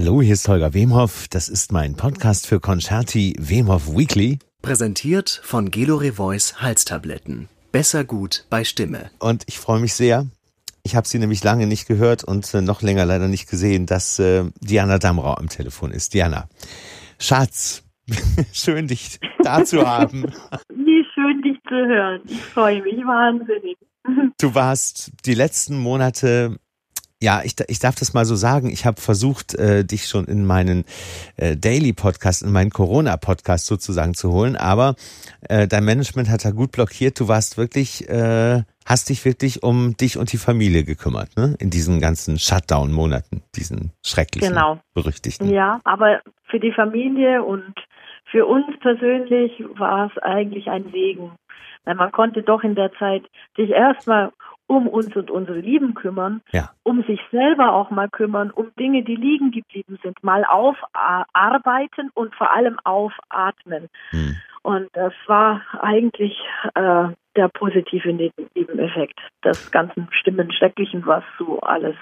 Hallo, hier ist Holger Wemhoff. Das ist mein Podcast für Concerti Wemhoff Weekly. Präsentiert von Gelore Voice Halstabletten. Besser gut bei Stimme. Und ich freue mich sehr. Ich habe sie nämlich lange nicht gehört und äh, noch länger leider nicht gesehen, dass äh, Diana Damrau am Telefon ist. Diana, Schatz, schön dich da zu haben. Wie schön dich zu hören. Ich freue mich wahnsinnig. Du warst die letzten Monate ja, ich, ich darf das mal so sagen. Ich habe versucht, äh, dich schon in meinen äh, Daily Podcast, in meinen Corona Podcast sozusagen zu holen, aber äh, dein Management hat da gut blockiert. Du warst wirklich, äh, hast dich wirklich um dich und die Familie gekümmert, ne? In diesen ganzen Shutdown-Monaten, diesen schrecklichen, genau. berüchtigten. Ja, aber für die Familie und für uns persönlich war es eigentlich ein Segen. Weil man konnte doch in der Zeit sich erstmal um uns und unsere Lieben kümmern, ja. um sich selber auch mal kümmern, um Dinge, die liegen geblieben sind, mal aufarbeiten und vor allem aufatmen. Hm. Und das war eigentlich äh, der positive Nebeneffekt des ganzen Stimmen Schrecklichen, was so alles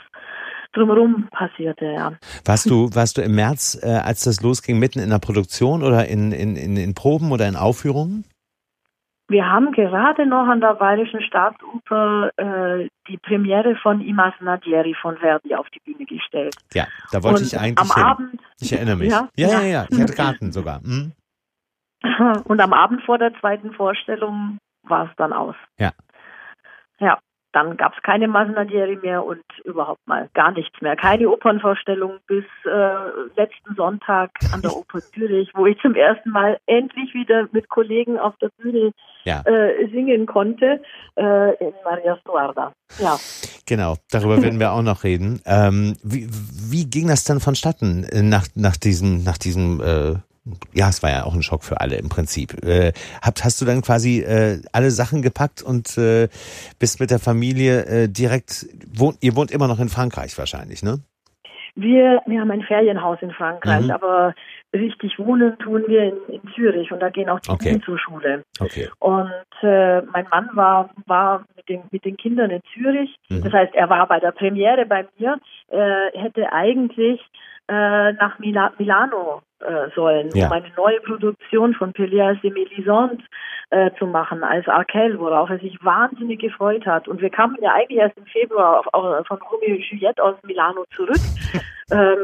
drumherum passierte, ja. Warst du, warst du im März, äh, als das losging, mitten in der Produktion oder in, in, in, in Proben oder in Aufführungen? Wir haben gerade noch an der Bayerischen Staatsoper äh, die Premiere von Imas Nadieri von Verdi auf die Bühne gestellt. Ja, da wollte Und ich eigentlich am hin. Abend. Ich erinnere mich. Ja, ja, ja, ja. ich hatte Karten sogar. Hm? Und am Abend vor der zweiten Vorstellung war es dann aus. Ja. Ja, dann gab es keine Masnadieri mehr und überhaupt mal gar nichts mehr. Keine Opernvorstellung bis äh, letzten Sonntag an der Oper Zürich, wo ich zum ersten Mal endlich wieder mit Kollegen auf der Bühne ja. äh, singen konnte äh, in Maria Stuarda. Ja. Genau, darüber werden wir auch noch reden. Ähm, wie, wie ging das dann vonstatten äh, nach, nach diesem, nach diesem äh, ja, es war ja auch ein Schock für alle im Prinzip. Äh, habt, hast du dann quasi äh, alle Sachen gepackt und äh, bist mit der Familie äh, direkt, wohnt, ihr wohnt immer noch in Frankreich wahrscheinlich, ne? Wir, wir haben ein Ferienhaus in Frankreich, mhm. aber richtig wohnen tun wir in, in, Zürich und da gehen auch die okay. Kinder zur Schule. Okay. Und äh, mein Mann war, war mit, den, mit den Kindern in Zürich. Mhm. Das heißt, er war bei der Premiere bei mir, äh, hätte eigentlich äh, nach Mila Milano äh, sollen, ja. um eine neue Produktion von Pelléas de Mélisande äh, zu machen als Arkel, worauf er sich wahnsinnig gefreut hat. Und wir kamen ja eigentlich erst im Februar auf, auf, von Romeo und Juliette aus Milano zurück. ähm,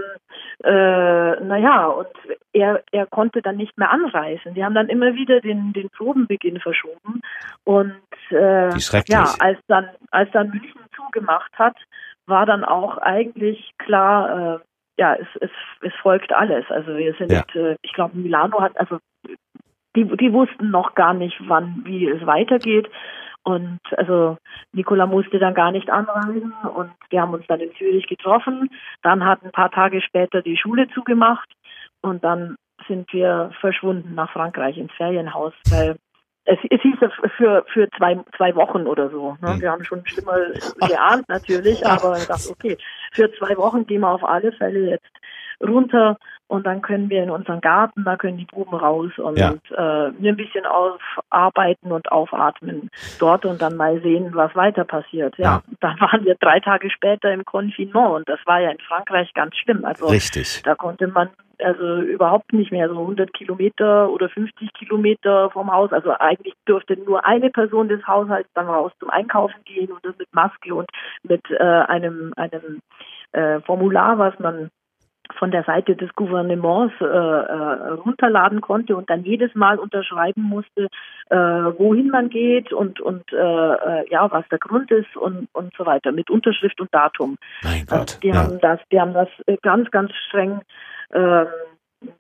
äh, naja, und er, er konnte dann nicht mehr anreisen. Die haben dann immer wieder den, den Probenbeginn verschoben. Und äh, ja, als dann, als dann München zugemacht hat, war dann auch eigentlich klar, äh, ja, es, es, es folgt alles. Also wir sind, ja. äh, ich glaube, Milano hat, also die, die wussten noch gar nicht, wann, wie es weitergeht. Und also Nicola musste dann gar nicht anreisen und wir haben uns dann in Zürich getroffen. Dann hat ein paar Tage später die Schule zugemacht und dann sind wir verschwunden nach Frankreich ins Ferienhaus, weil es, es hieß für, für zwei, zwei Wochen oder so. Ne? Hm. Wir haben schon schlimmer geahnt natürlich, aber ich dachte, okay, für zwei Wochen gehen wir auf alle Fälle jetzt runter und dann können wir in unseren Garten, da können die Buben raus und ja. äh, wir ein bisschen aufarbeiten und aufatmen dort und dann mal sehen, was weiter passiert. Ja, ja. dann waren wir drei Tage später im Confinement und das war ja in Frankreich ganz schlimm. Also Richtig. da konnte man also überhaupt nicht mehr so 100 Kilometer oder 50 Kilometer vom Haus. Also eigentlich durfte nur eine Person des Haushalts dann raus zum Einkaufen gehen und das mit Maske und mit äh, einem einem äh, Formular, was man von der Seite des Gouvernements äh, äh, runterladen konnte und dann jedes Mal unterschreiben musste, äh, wohin man geht und und äh, äh, ja was der Grund ist und und so weiter mit Unterschrift und Datum. Mein Gott. Also die ja. haben das, die haben das ganz ganz streng ähm,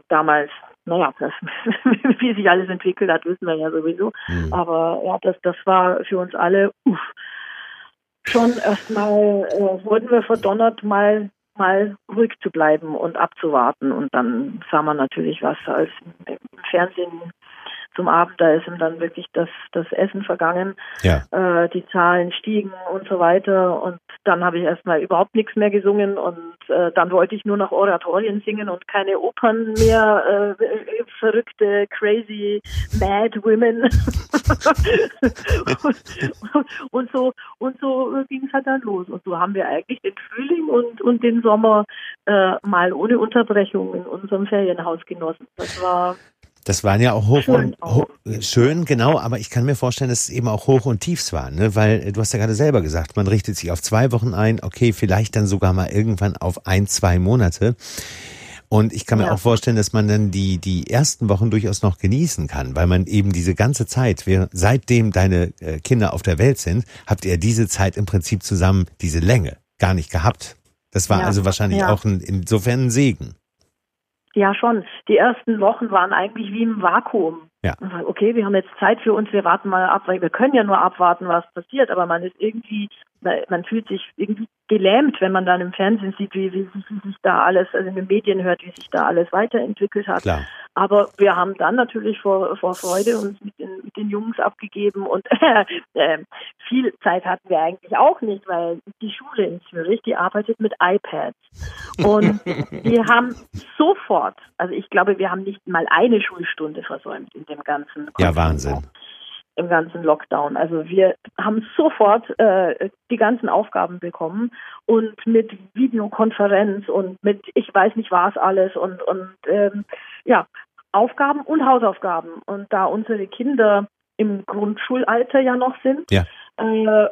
damals naja, das, wie sich alles entwickelt hat, wissen wir ja sowieso. Mhm. Aber ja, das, das war für uns alle uff, schon erstmal, äh, wurden wir verdonnert, mal mal ruhig zu bleiben und abzuwarten. Und dann sah man natürlich, was als im Fernsehen zum Abend, da ist ihm dann wirklich das, das Essen vergangen. Ja. Äh, die Zahlen stiegen und so weiter. Und dann habe ich erstmal überhaupt nichts mehr gesungen und äh, dann wollte ich nur noch Oratorien singen und keine Opern mehr, äh, äh verrückte, crazy, mad women. und, und, so und so ging es halt dann los. Und so haben wir eigentlich den Frühling und, und den Sommer äh, mal ohne Unterbrechung in unserem Ferienhaus genossen. Das war das waren ja auch hoch Schön und auch. ho schön, genau, aber ich kann mir vorstellen, dass es eben auch hoch und tiefs waren, ne? weil äh, du hast ja gerade selber gesagt, man richtet sich auf zwei Wochen ein, okay, vielleicht dann sogar mal irgendwann auf ein, zwei Monate. Und ich kann mir Ja. auch vorstellen, dass man dann die, die ersten Wochen durchaus noch genießen kann, weil man eben diese ganze Zeit, seitdem deine äh, Kinder auf der Welt sind, habt ihr diese Zeit im Prinzip zusammen, diese Länge, gar nicht gehabt. Das war Ja. also wahrscheinlich Ja. auch ein, insofern ein Segen. Ja, schon. Die ersten Wochen waren eigentlich wie im Vakuum. Ja. Okay, wir haben jetzt Zeit für uns, wir warten mal ab, weil wir können ja nur abwarten, was passiert, aber man ist irgendwie, man fühlt sich irgendwie gelähmt, wenn man dann im Fernsehen sieht, wie, wie, wie sich da alles, also in den Medien hört, wie sich da alles weiterentwickelt hat. Klar. Aber wir haben dann natürlich vor, vor Freude uns mit den, mit den Jungs abgegeben und äh, viel Zeit hatten wir eigentlich auch nicht, weil die Schule in Zürich, die arbeitet mit iPads. Und wir haben sofort, also ich glaube, wir haben nicht mal eine Schulstunde versäumt in dem ganzen Ja, Wahnsinn. Im ganzen Lockdown. Also wir haben sofort äh, die ganzen Aufgaben bekommen und mit Videokonferenz und mit ich weiß nicht was alles und und ähm, ja Aufgaben und Hausaufgaben und da unsere Kinder im Grundschulalter ja noch sind Ja. äh,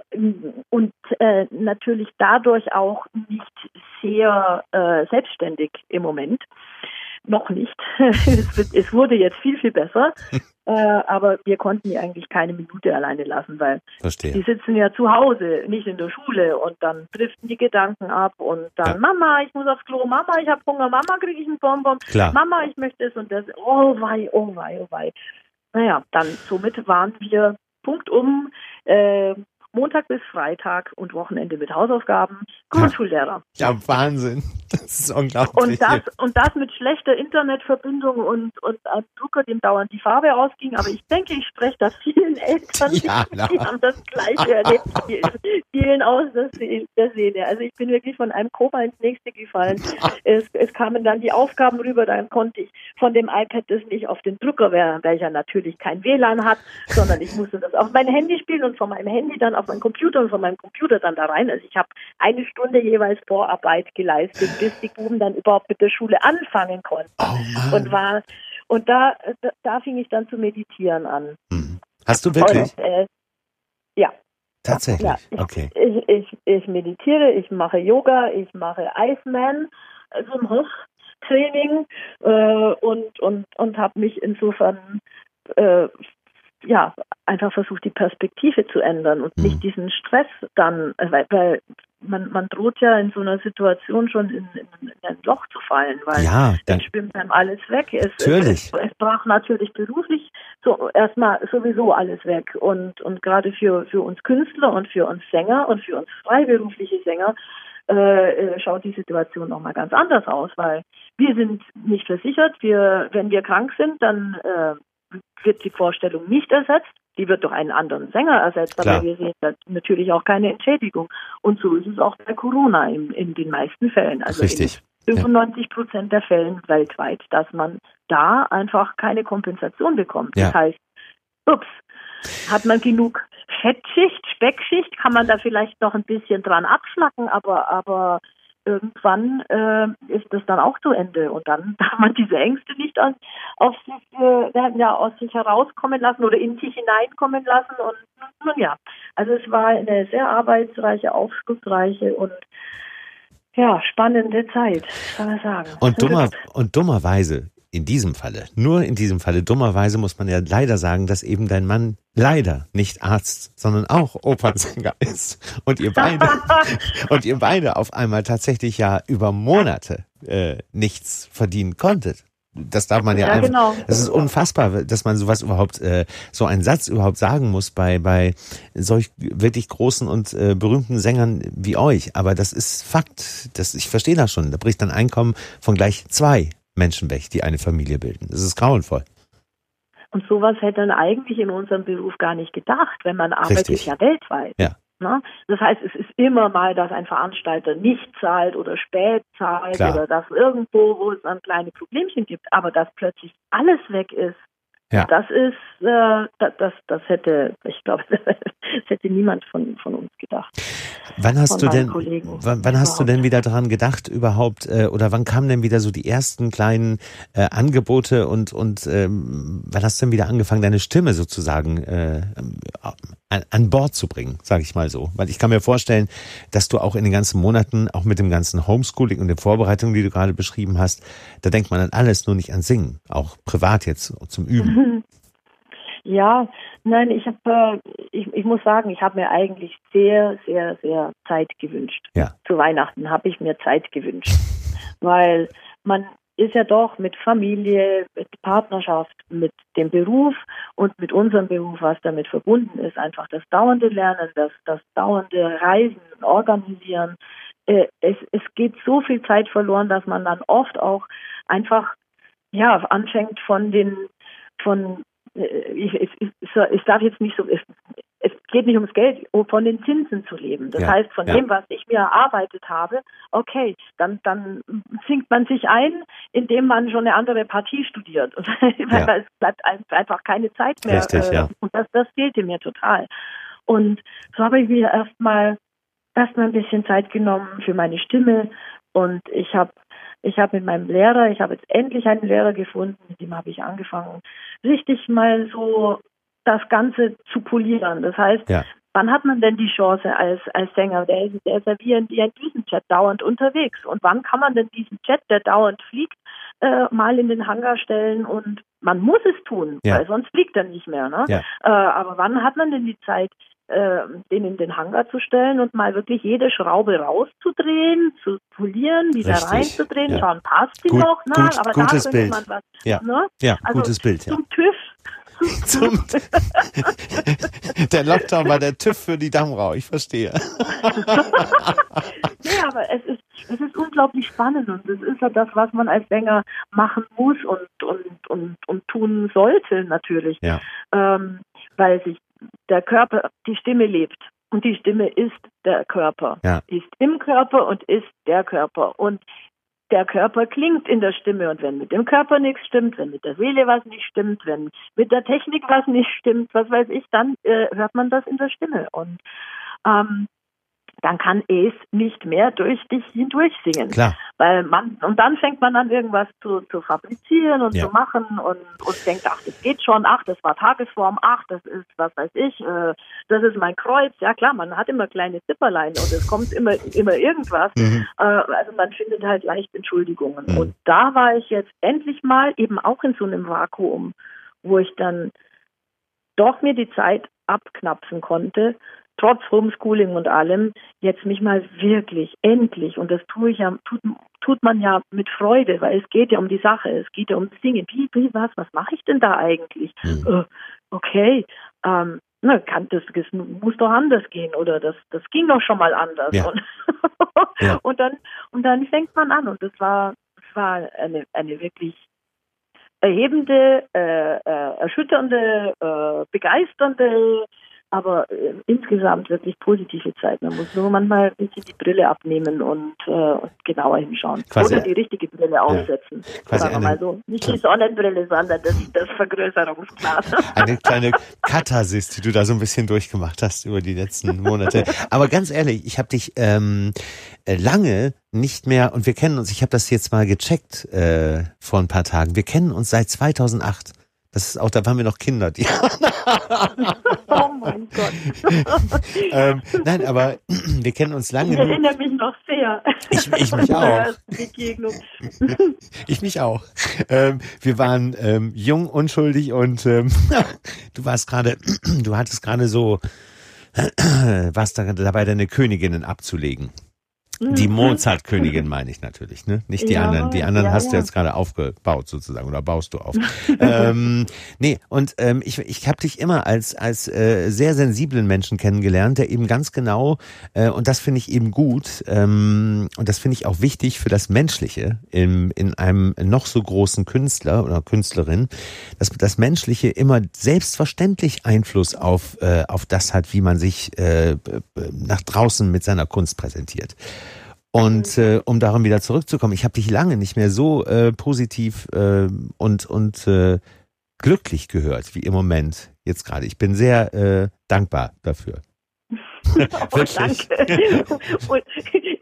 und äh, natürlich dadurch auch nicht sehr äh, selbstständig im Moment. Noch nicht. es, wird, es wurde jetzt viel, viel besser. äh, aber wir konnten die eigentlich keine Minute alleine lassen, weil die Verstehe. sitzen ja zu Hause, nicht in der Schule und dann driften die Gedanken ab und dann Ja. Mama, ich muss aufs Klo, Mama, ich habe Hunger, Mama, kriege ich einen Bonbon, Klar. Mama, ich möchte es und das, oh wei, oh wei, oh wei. Naja, dann somit waren wir punktum äh, Montag bis Freitag und Wochenende mit Hausaufgaben Grundschullehrer. Ja, Wahnsinn. Das ist unglaublich. Und das, und das mit schlechter Internetverbindung und, und einem Drucker, dem dauernd die Farbe ausging. Aber ich denke, ich spreche da vielen Eltern, Ja, die, haben das Gleiche erlebt. Vielen aus der Se- der Seele. Also ich bin wirklich von einem Koma ins nächste gefallen. Es, es kamen dann die Aufgaben rüber, dann konnte ich von dem iPad das nicht auf den Drucker, welcher natürlich kein WLAN hat, sondern ich musste das auf mein Handy spielen und von meinem Handy dann auf meinen Computer und von meinem Computer dann da rein. Also ich habe eine Stunde jeweils Vorarbeit geleistet, bis die Buben dann überhaupt mit der Schule anfangen konnten. oh. Und war und da, da, da fing ich dann zu meditieren an. Hm. Hast du wirklich? Und, äh, ja, Tatsächlich. ja, ich, Okay. ich, ich, ich meditiere, ich mache Yoga, ich mache Iceman, also ein Hochtraining äh, und, und, und habe mich insofern äh, ja, einfach versucht, die Perspektive zu ändern und Mhm. nicht diesen Stress dann, äh, weil, weil man, man droht ja in so einer Situation schon in, in, in ein Loch zu fallen, weil Ja, dann dann schwimmt einem alles weg. Es, Natürlich. Es, es brach natürlich beruflich so erstmal sowieso alles weg. Und, und gerade für, für uns Künstler und für uns Sänger und für uns freiberufliche Sänger äh, äh, schaut die Situation nochmal ganz anders aus, weil wir sind nicht versichert. Wir, wenn wir krank sind, dann äh, wird die Vorstellung nicht ersetzt. Die wird durch einen anderen Sänger ersetzt, Klar. aber wir sehen da natürlich auch keine Entschädigung. Und so ist es auch bei Corona in, in den meisten Fällen. Also in richtig. 95 Prozent der Fällen weltweit, dass man da einfach keine Kompensation bekommt. Ja. Das heißt, ups, hat man genug Fettschicht, Speckschicht, kann man da vielleicht noch ein bisschen dran abschlacken, aber, aber irgendwann äh, ist das dann auch zu Ende. Und dann darf man diese Ängste nicht an, auf sich, äh, ja, aus sich herauskommen lassen oder in sich hineinkommen lassen. Und nun ja, also es war eine sehr arbeitsreiche, aufschlussreiche und ja, spannende Zeit, kann man sagen. Und dummer und dummerweise in diesem Falle, nur in diesem Falle, dummerweise muss man ja leider sagen, dass eben dein Mann leider nicht Arzt, sondern auch Opernsänger ist. Und ihr beide, und ihr beide auf einmal tatsächlich ja über Monate äh, nichts verdienen konntet. Das darf man ja, Ja, einfach. genau. Das ist unfassbar, dass man sowas überhaupt, äh, so einen Satz überhaupt sagen muss bei bei solch wirklich großen und äh, berühmten Sängern wie euch. Aber das ist Fakt. Das ich verstehe das schon. Da bricht ein Einkommen von gleich zwei Menschen weg, die eine Familie bilden. Das ist grauenvoll. Und sowas hätte man eigentlich in unserem Beruf gar nicht gedacht, wenn man arbeitet Richtig. ja weltweit. Ja. Ne? Das heißt, es ist immer mal, dass ein Veranstalter nicht zahlt oder spät zahlt Klar. oder dass irgendwo, wo es dann kleine Problemchen gibt, aber dass plötzlich alles weg ist, Ja. das ist, äh, das, das, hätte, ich glaube, das hätte niemand von, von uns gedacht. Wann hast du denn, Kollegen wann, wann hast du denn wieder daran gedacht überhaupt, äh, oder wann kamen denn wieder so die ersten kleinen äh, Angebote und und ähm, wann hast du denn wieder angefangen, deine Stimme sozusagen äh, an, an Bord zu bringen, sage ich mal so? Weil ich kann mir vorstellen, dass du auch in den ganzen Monaten, auch mit dem ganzen Homeschooling und den Vorbereitungen, die du gerade beschrieben hast, da denkt man an alles, nur nicht an Singen, auch privat jetzt zum Üben. Ja, nein, ich habe, äh, ich, ich muss sagen, ich habe mir eigentlich sehr, sehr, sehr Zeit gewünscht. Ja. Zu Weihnachten habe ich mir Zeit gewünscht, weil man ist ja doch mit Familie, mit Partnerschaft, mit dem Beruf und mit unserem Beruf, was damit verbunden ist, einfach das dauernde Lernen, das, das dauernde Reisen, Organisieren. Äh, es, es geht so viel Zeit verloren, dass man dann oft auch einfach ja anfängt von den von äh, ich, ich, ich, darf jetzt nicht so, es, geht nicht ums Geld, um von den Zinsen zu leben. Das Ja, heißt, von ja. dem, was ich mir erarbeitet habe, okay, dann, dann sinkt man sich ein, indem man schon eine andere Partie studiert. Weil Ja. es bleibt ein- einfach keine Zeit mehr. Richtig, ja. Und das, das fehlte mir total. Und so habe ich mir erstmal erstmal ein bisschen Zeit genommen für meine Stimme und ich habe ich habe mit meinem Lehrer, ich habe jetzt endlich einen Lehrer gefunden, mit dem habe ich angefangen, richtig mal so das Ganze zu polieren. Das heißt, Ja. wann hat man denn die Chance als, als Sänger? Der ist, der ist ja wie ein, wie ein Düsenjet dauernd unterwegs. Und wann kann man denn diesen Jet, der dauernd fliegt, äh, mal in den Hangar stellen und man muss es tun, Ja. weil sonst fliegt er nicht mehr. Ne? Ja. Äh, aber wann hat man denn die Zeit, äh, den in den Hangar zu stellen und mal wirklich jede Schraube rauszudrehen, zu polieren, wieder Richtig, reinzudrehen, ja. schauen, passt die Gut- noch? Ne? gut- aber gutes da Bild. Man was, Ja. Ne? Ja, Also gutes Bild, ja. Zum TÜV. Zum, der Lockdown war der TÜV für die Dammrau, ich verstehe. Nee, aber es ist, es ist unglaublich spannend und es ist ja das, was man als Sänger machen muss und, und, und, und tun sollte natürlich. Ja. Ähm, weil sich der Körper, die Stimme lebt. Und die Stimme ist der Körper. Ja. Ist im Körper und ist der Körper. Und der Körper klingt in der Stimme. Und wenn mit dem Körper nichts stimmt, wenn mit der Seele was nicht stimmt, wenn mit der Technik was nicht stimmt, was weiß ich, dann äh, hört man das in der Stimme. Und ähm, dann kann es nicht mehr durch dich hindurch singen. Klar, Weil man, und dann fängt man an, irgendwas zu, zu fabrizieren und Ja. zu machen und, und denkt, ach, das geht schon, ach, das war Tagesform, ach, das ist, was weiß ich, äh, das ist mein Kreuz. Ja klar, man hat immer kleine Zipperlein und es kommt immer, immer irgendwas. Mhm. Äh, also man findet halt leicht Entschuldigungen. Mhm. Und da war ich jetzt endlich mal eben auch in so einem Vakuum, wo ich dann doch mir die Zeit abknapsen konnte, trotz Homeschooling und allem, jetzt mich mal wirklich, endlich, und das tue ich ja, tut, tut man ja mit Freude, weil es geht ja um die Sache, es geht ja um das Singen. Wie, wie, was, was mache ich denn da eigentlich? Mhm. Okay, ähm, na, kann, das, das muss doch anders gehen oder das, das ging doch schon mal anders. Ja. Und, Ja. und dann und dann fängt man an und das war das war eine, eine wirklich erhebende, äh, äh, erschütternde, äh, begeisternde, aber äh, insgesamt wirklich positive Zeit. Man muss nur manchmal ein bisschen die Brille abnehmen und, äh, und genauer hinschauen. Quasi- Oder die richtige Brille aufsetzen. Quasi Sagen wir mal so. Nicht die Sonnenbrille, sondern das, das Vergrößerungsglas. Eine kleine Katharsis, die du da so ein bisschen durchgemacht hast über die letzten Monate. Aber ganz ehrlich, ich habe dich ähm, äh, lange nicht mehr, und wir kennen uns, ich habe das jetzt mal gecheckt äh, vor ein paar Tagen, wir kennen uns seit 2008. Das ist auch, da waren wir noch Kinder. Die, oh mein Gott. ähm, nein, aber wir kennen uns lange. Ich erinnere mich noch sehr. Ich- ich mich auch. Ich mich auch. Ähm, wir waren ähm, jung, unschuldig und ähm, du warst gerade, du hattest gerade so, warst da dabei, deine Königinnen abzulegen. Die Mozart-Königin meine ich natürlich, ne? Nicht die Ja, anderen. Die anderen ja, hast du ja. jetzt gerade aufgebaut sozusagen oder baust du auf. ähm, nee, und ähm, ich, ich habe dich immer als als äh, sehr sensiblen Menschen kennengelernt, der eben ganz genau äh, und das finde ich eben gut ähm, und das finde ich auch wichtig für das Menschliche im, in einem noch so großen Künstler oder Künstlerin, dass das Menschliche immer selbstverständlich Einfluss auf äh, auf das hat, wie man sich äh, nach draußen mit seiner Kunst präsentiert. Und äh, um darum wieder zurückzukommen, ich habe dich lange nicht mehr so äh, positiv äh, und und äh, glücklich gehört wie im Moment jetzt gerade. Ich bin sehr äh, dankbar dafür. Oh, Wirklich. danke. Und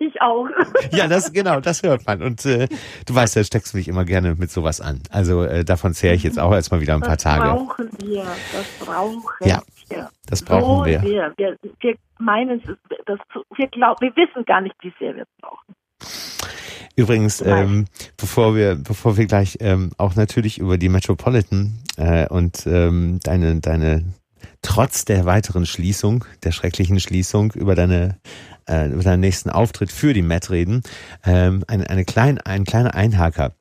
ich auch. Ja, das genau, das hört man. Und äh, du weißt, da steckst du mich immer gerne mit sowas an. Also äh, davon zehre ich jetzt auch erstmal wieder ein paar Das Tage. brauchen wir. Das brauchen Ja, wir. Das brauchen so wir. Sehr. Wir, wir meinen das, wir glauben, wir wissen gar nicht, wie sehr wir es brauchen. Übrigens, ähm, bevor wir, bevor wir gleich ähm, auch natürlich über die Metropolitan äh, und ähm, deine, deine trotz der weiteren Schließung, der schrecklichen Schließung über deine äh, über deinen nächsten Auftritt für die Met reden, ähm, eine, eine klein, ein kleiner Einhaker.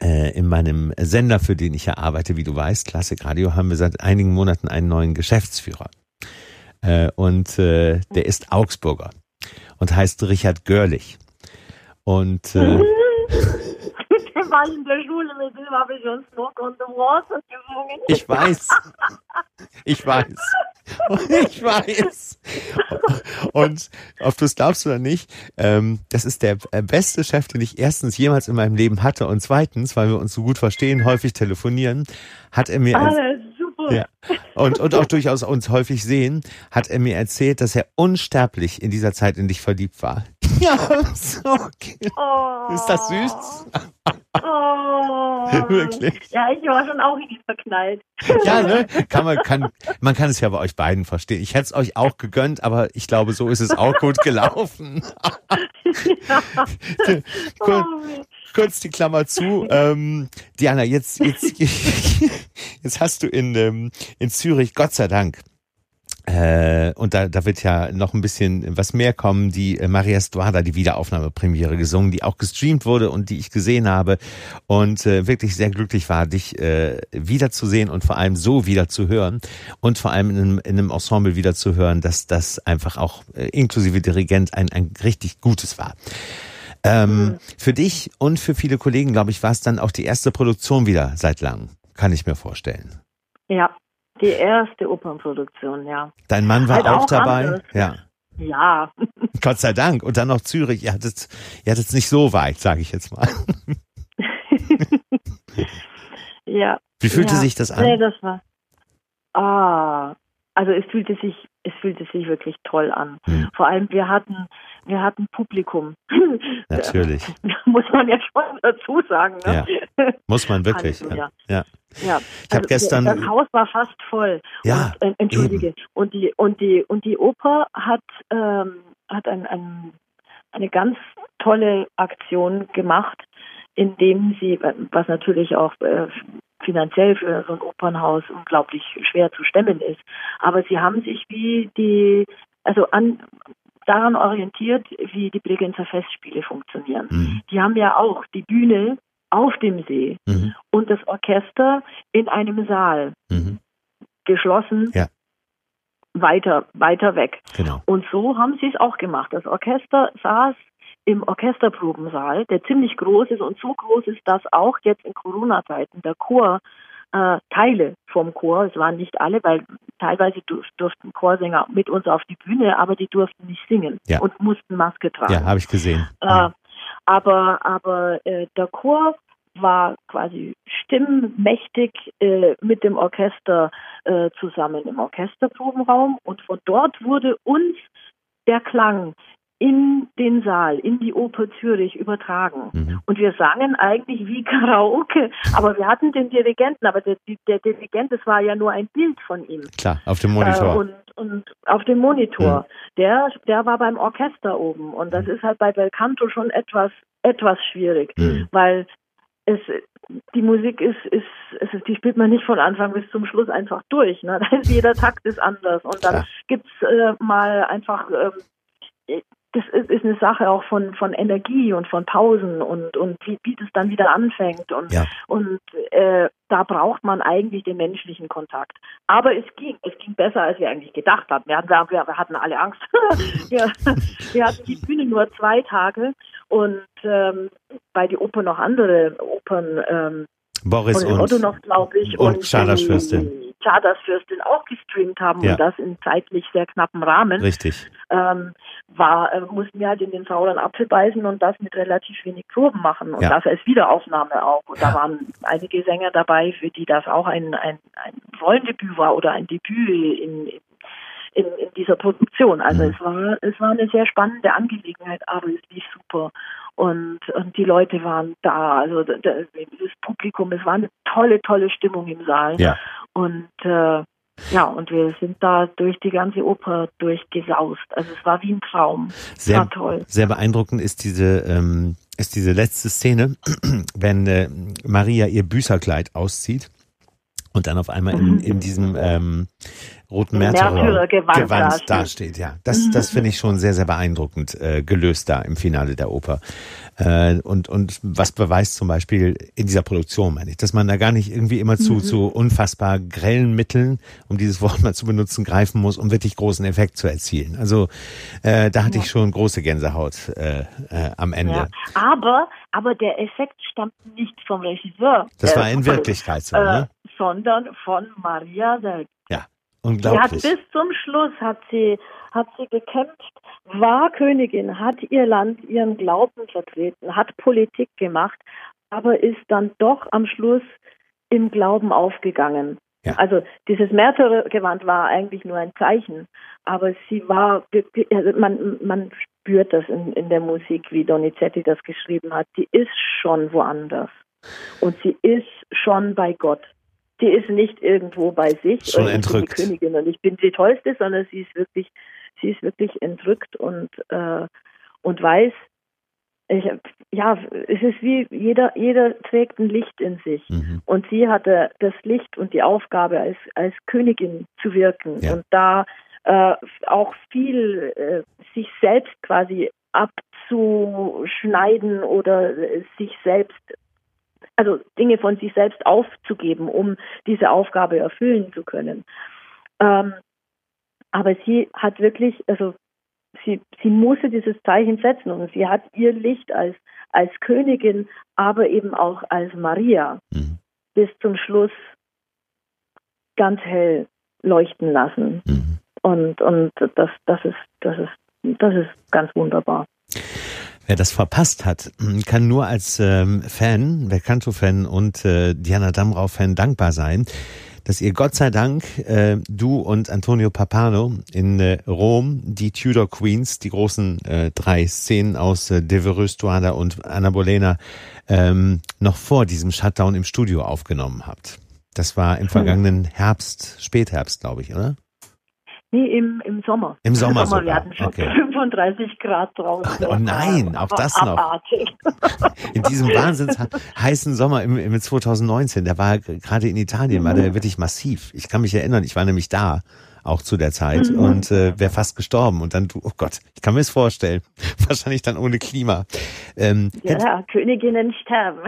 Äh, in meinem Sender, für den ich ja arbeite, wie du weißt, Klassik Radio, haben wir seit einigen Monaten einen neuen Geschäftsführer. Äh, und äh, der ist Augsburger und heißt Richard Görlich. Und äh, Der war in der Schule, mit dem habe ich schon Smoke on the Water gesungen. Ich weiß. Ich weiß. Ich weiß. Und ob du es glaubst oder nicht, ähm, das ist der äh, beste Chef, den ich erstens jemals in meinem Leben hatte und zweitens, weil wir uns so gut verstehen, häufig telefonieren, hat er mir Alles ja, und, und auch durchaus uns häufig sehen, hat er mir erzählt, dass er unsterblich in dieser Zeit in dich verliebt war. Ja, so okay. Oh. Ist das süß? Oh. Wirklich? Ja, ich war schon auch in ihn verknallt. Ja, ne? Kann man, kann, man kann es ja bei euch beiden verstehen. Ich hätte es euch auch gegönnt, aber ich glaube, so ist es auch gut gelaufen. Kur- Oh, Kurz die Klammer zu. Ähm, Diana, jetzt, jetzt, jetzt hast du in, ähm, in Zürich, Gott sei Dank, äh, und da, da wird ja noch ein bisschen was mehr kommen, die äh, Maria Stuarda, die Wiederaufnahmepremiere gesungen, die auch gestreamt wurde und die ich gesehen habe und äh, wirklich sehr glücklich war, dich äh, wiederzusehen und vor allem so wieder zu hören und vor allem in einem, in einem Ensemble wieder zu hören, dass das einfach auch äh, inklusive Dirigent ein, ein richtig gutes war. Ähm, Für dich und für viele Kollegen, glaube ich, war es dann auch die erste Produktion wieder seit langem, kann ich mir vorstellen. Ja, die erste Opernproduktion, ja. Dein Mann war Halt auch, auch dabei. anders. Ja. Ja, Gott sei Dank. Und dann noch Zürich. Ihr hattet, ihr hattet nicht so weit, sage ich jetzt mal. ja. Wie fühlte ja. sich das an? Nee, das war. Ah, also es fühlte sich, es fühlte sich wirklich toll an. Hm. Vor allem wir hatten, wir hatten Publikum. Natürlich. Muss man ja schon dazu sagen. Ne? Muss man wirklich. Halleluja. Ja. Ja. Ich habe gestern. Das Haus war fast voll. Ja, Und, äh, entschuldige. Und die und die und die Oper hat ähm, hat ein, ein, eine ganz tolle Aktion gemacht, indem sie, was natürlich auch äh, finanziell für so ein Opernhaus unglaublich schwer zu stemmen ist, aber sie haben sich wie die also an daran orientiert, wie die Bregenzer Festspiele funktionieren. Mhm. Die haben ja auch die Bühne auf dem See Mhm. und das Orchester in einem Saal Mhm. geschlossen Ja. weiter weiter weg. Genau. Und so haben sie es auch gemacht. Das Orchester saß im Orchesterprobensaal, der ziemlich groß ist und so groß ist, dass auch jetzt in Corona-Zeiten der Chor äh, Teile vom Chor, es waren nicht alle, weil teilweise durf, durften Chorsänger mit uns auf die Bühne, aber die durften nicht singen Ja. und mussten Maske tragen. Ja, habe ich gesehen. Äh, aber aber äh, der Chor war quasi stimmmächtig äh, mit dem Orchester äh, zusammen im Orchesterprobenraum und von dort wurde uns der Klang in den Saal, in die Oper Zürich übertragen. Mhm. Und wir sangen eigentlich wie Karaoke, aber wir hatten den Dirigenten, aber der, der Dirigent, das war ja nur ein Bild von ihm. Klar, auf dem Monitor. Äh, und, und auf dem Monitor. Der, der war beim Orchester oben. Und das ist halt bei Belcanto schon etwas, etwas schwierig, Mhm. weil es, die Musik ist, ist, es ist, die spielt man nicht von Anfang bis zum Schluss einfach durch. Ne? Jeder Takt ist anders. Und dann Klar. gibt's äh, mal einfach, ähm, das ist, ist eine Sache auch von, von Energie und von Pausen und, und wie, wie das dann wieder anfängt. Und, Ja. und äh, da braucht man eigentlich den menschlichen Kontakt. Aber es ging, es ging besser, als wir eigentlich gedacht hatten. Wir hatten, wir, wir hatten alle Angst. wir, wir hatten die Bühne nur zwei Tage und ähm, weil die Oper noch andere Opern ähm, Boris und, und, Otto noch, glaube ich, und Czardas-Fürstin. die Czardas-Fürstin auch gestreamt haben Ja. und das in zeitlich sehr knappen Rahmen richtig. ähm, war, äh, mussten wir halt in den sauren Apfel beißen und das mit relativ wenig Proben machen und Ja. das als Wiederaufnahme auch. Und Ja. da waren einige Sänger dabei, für die das auch ein, ein, ein Rollendebüt war oder ein Debüt in, in, in, in dieser Produktion. Also Mhm. es war es war eine sehr spannende Angelegenheit, aber es lief super. Und, und die Leute waren da, also das Publikum, es war eine tolle, tolle Stimmung im Saal. Ja. Und äh, ja, und wir sind da durch die ganze Oper durchgesaust. Also es war wie ein Traum. Sehr, war toll. sehr beeindruckend ist diese, ähm, ist diese letzte Szene, wenn äh, Maria ihr Büßerkleid auszieht und dann auf einmal in, in diesem ähm, roten Märtyrergewand Gewand dasteht. dasteht. Ja, das, das finde ich schon sehr, sehr beeindruckend äh, gelöst da im Finale der Oper. Äh, und, und was beweist zum Beispiel in dieser Produktion, meine ich, dass man da gar nicht irgendwie immer zu, zu unfassbar grellen Mitteln, um dieses Wort mal zu benutzen, greifen muss, um wirklich großen Effekt zu erzielen. Also äh, da hatte ich schon große Gänsehaut äh, äh, am Ende. Ja. Aber, aber der Effekt stammt nicht vom Regisseur. Das äh, war in Wirklichkeit so, äh, ne? sondern von Maria selbst. Ja, Sie hat unglaublich. bis zum Schluss hat sie hat sie gekämpft, war Königin, hat ihr Land, ihren Glauben vertreten, hat Politik gemacht, aber ist dann doch am Schluss im Glauben aufgegangen. Ja. Also dieses Märtyrergewand war eigentlich nur ein Zeichen, aber sie war also man man spürt das in, in der Musik, wie Donizetti das geschrieben hat. Die ist schon woanders und sie ist schon bei Gott. Die ist nicht irgendwo bei sich. Schon entrückt. Die Königin und ich bin die Tollste, sondern sie ist wirklich, sie ist wirklich entrückt und äh, und weiß, ich, ja, es ist wie jeder, jeder trägt ein Licht in sich. Mhm. Und sie hatte das Licht und die Aufgabe, als, als Königin zu wirken Ja. und da äh, auch viel äh, sich selbst quasi abzuschneiden oder äh, sich selbst, also Dinge von sich selbst aufzugeben, um diese Aufgabe erfüllen zu können. Ähm, aber sie hat wirklich, also sie, sie musste dieses Zeichen setzen und sie hat ihr Licht als, als Königin, aber eben auch als Maria Mhm. bis zum Schluss ganz hell leuchten lassen. Mhm. Und, und das, das ist, das ist, das ist ganz wunderbar. Wer das verpasst hat, kann nur als ähm, Fan, Belcanto-Fan und äh, Diana Damrau-Fan dankbar sein, dass ihr Gott sei Dank, äh, du und Antonio Papano in äh, Rom, die Tudor Queens, die großen äh, drei Szenen aus äh, Devereux, Stuada und Anna Bolena, ähm, noch vor diesem Shutdown im Studio aufgenommen habt. Das war im vergangenen Herbst, Spätherbst, glaube ich, oder? Nee, im, im Sommer. Im Sommer wir sogar, hatten schon okay. 35 Grad draußen. Oh nein, auch das noch. abartig. in diesem wahnsinns heißen Sommer im, im 2019, der war gerade in Italien, war der wirklich massiv. Ich kann mich erinnern, ich war nämlich da, auch zu der Zeit Mhm. und äh, wäre fast gestorben. Und dann, du, oh Gott, ich kann mir es vorstellen. Wahrscheinlich dann ohne Klima. Ähm, Ja, Königinnen sterben.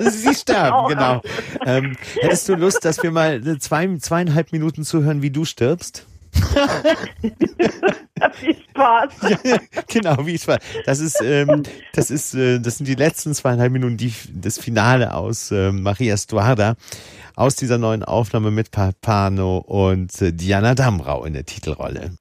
Sie sterben, genau. Ähm, hättest du Lust, dass wir mal äh, zwei, zweieinhalb Minuten zuhören, wie du stirbst? Viel Spaß. Ja, genau, ich war. Das ist, ähm, das ist, äh, das sind die letzten zweieinhalb Minuten, die, das Finale aus äh, Maria Stuarda, aus dieser neuen Aufnahme mit Papano und äh, Diana Damrau in der Titelrolle.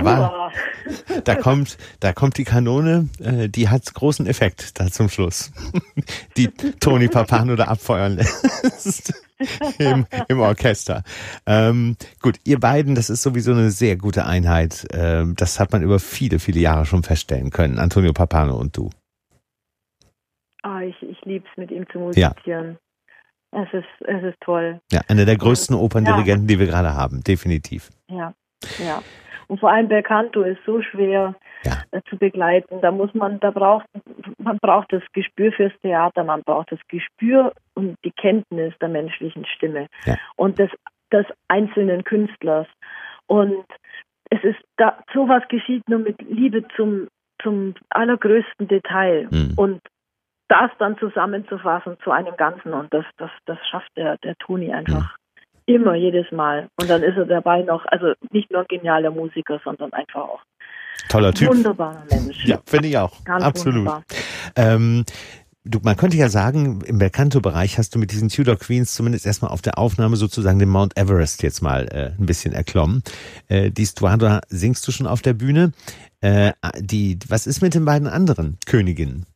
Da war, da kommt, da kommt die Kanone, äh, die hat großen Effekt da zum Schluss. die Toni Papano da abfeuern lässt. Im, Im Orchester. Ähm, gut, ihr beiden, das ist sowieso eine sehr gute Einheit. Ähm, das hat man über viele, viele Jahre schon feststellen können. Antonio Papano und du. Ah, ich, ich liebe es, mit ihm zu musizieren. Ja. Es ist, es ist toll. Ja, einer der größten Operndirigenten, ja. die wir gerade haben, definitiv. Ja, ja. Und vor allem Belcanto ist so schwer ja. äh, zu begleiten. Da muss man, da braucht, man braucht das Gespür fürs Theater, man braucht das Gespür und die Kenntnis der menschlichen Stimme ja. und des, des einzelnen Künstlers. Und es ist da, sowas geschieht nur mit Liebe zum, zum allergrößten Detail. Mhm. Und das dann zusammenzufassen zu einem Ganzen und das, das, das schafft der, der Toni einfach. Mhm. Immer, jedes Mal. Und dann ist er dabei noch, also nicht nur ein genialer Musiker, sondern einfach auch Toller Typ. Wunderbarer Mensch. Ja, finde ich auch. Ganz Absolut. Ähm, du, man könnte ja sagen, im Belcanto-Bereich hast du mit diesen Tudor Queens zumindest erstmal auf der Aufnahme sozusagen den Mount Everest jetzt mal äh, ein bisschen erklommen. Äh, die Stuada singst du schon auf der Bühne. Äh, die, was ist mit den beiden anderen Königinnen?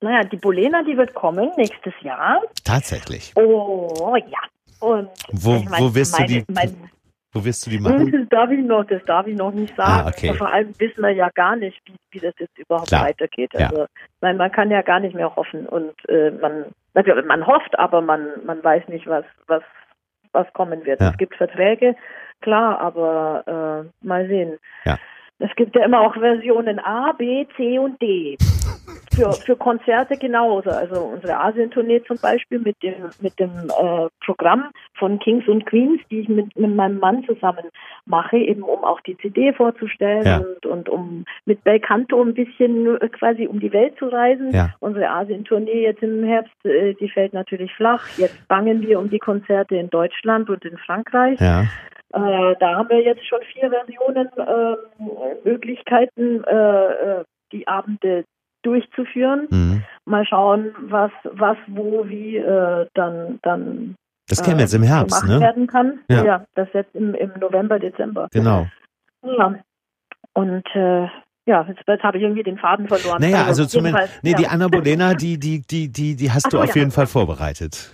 Naja, die Bolena, die wird kommen nächstes Jahr. Tatsächlich. Oh ja. Und wo, ich mein, wo wirst meine, du die? Mein, wo wirst du die machen? Das darf ich noch, das darf ich noch nicht sagen. Ah, okay. Vor allem wissen wir ja gar nicht, wie, wie das jetzt überhaupt Klar. weitergeht. Also, ja. man, man kann ja gar nicht mehr hoffen und äh, man, natürlich, man hofft, aber man, man weiß nicht, was, was, was kommen wird. Ja. Es gibt Verträge, klar, aber äh, mal sehen. Ja. Es gibt ja immer auch Versionen A, B, C und D. Für, für Konzerte genauso. Also unsere Asien-Tournee zum Beispiel mit dem, mit dem äh, Programm von Kings und Queens, die ich mit, mit meinem Mann zusammen mache, eben um auch die CD vorzustellen ja. und, und um mit Belcanto ein bisschen quasi um die Welt zu reisen. Ja. Unsere Asien-Tournee jetzt im Herbst, äh, die fällt natürlich flach. Jetzt bangen wir um die Konzerte in Deutschland und in Frankreich. Ja. Äh, da haben wir jetzt schon vier Versionen, äh, Möglichkeiten, äh, äh, die Abende durchzuführen. Mhm. Mal schauen, was, was, wo, wie äh, dann, dann das käme jetzt im Herbst, ne? werden kann. Ja, ja das jetzt im, im November, Dezember. Genau. Ja. Und äh, ja, jetzt, jetzt habe ich irgendwie den Faden verloren. Naja, also, also zumindest, nee, ja. die Anna Bolena, die, die, die, die, die hast Ach, du auf ja. jeden Fall vorbereitet.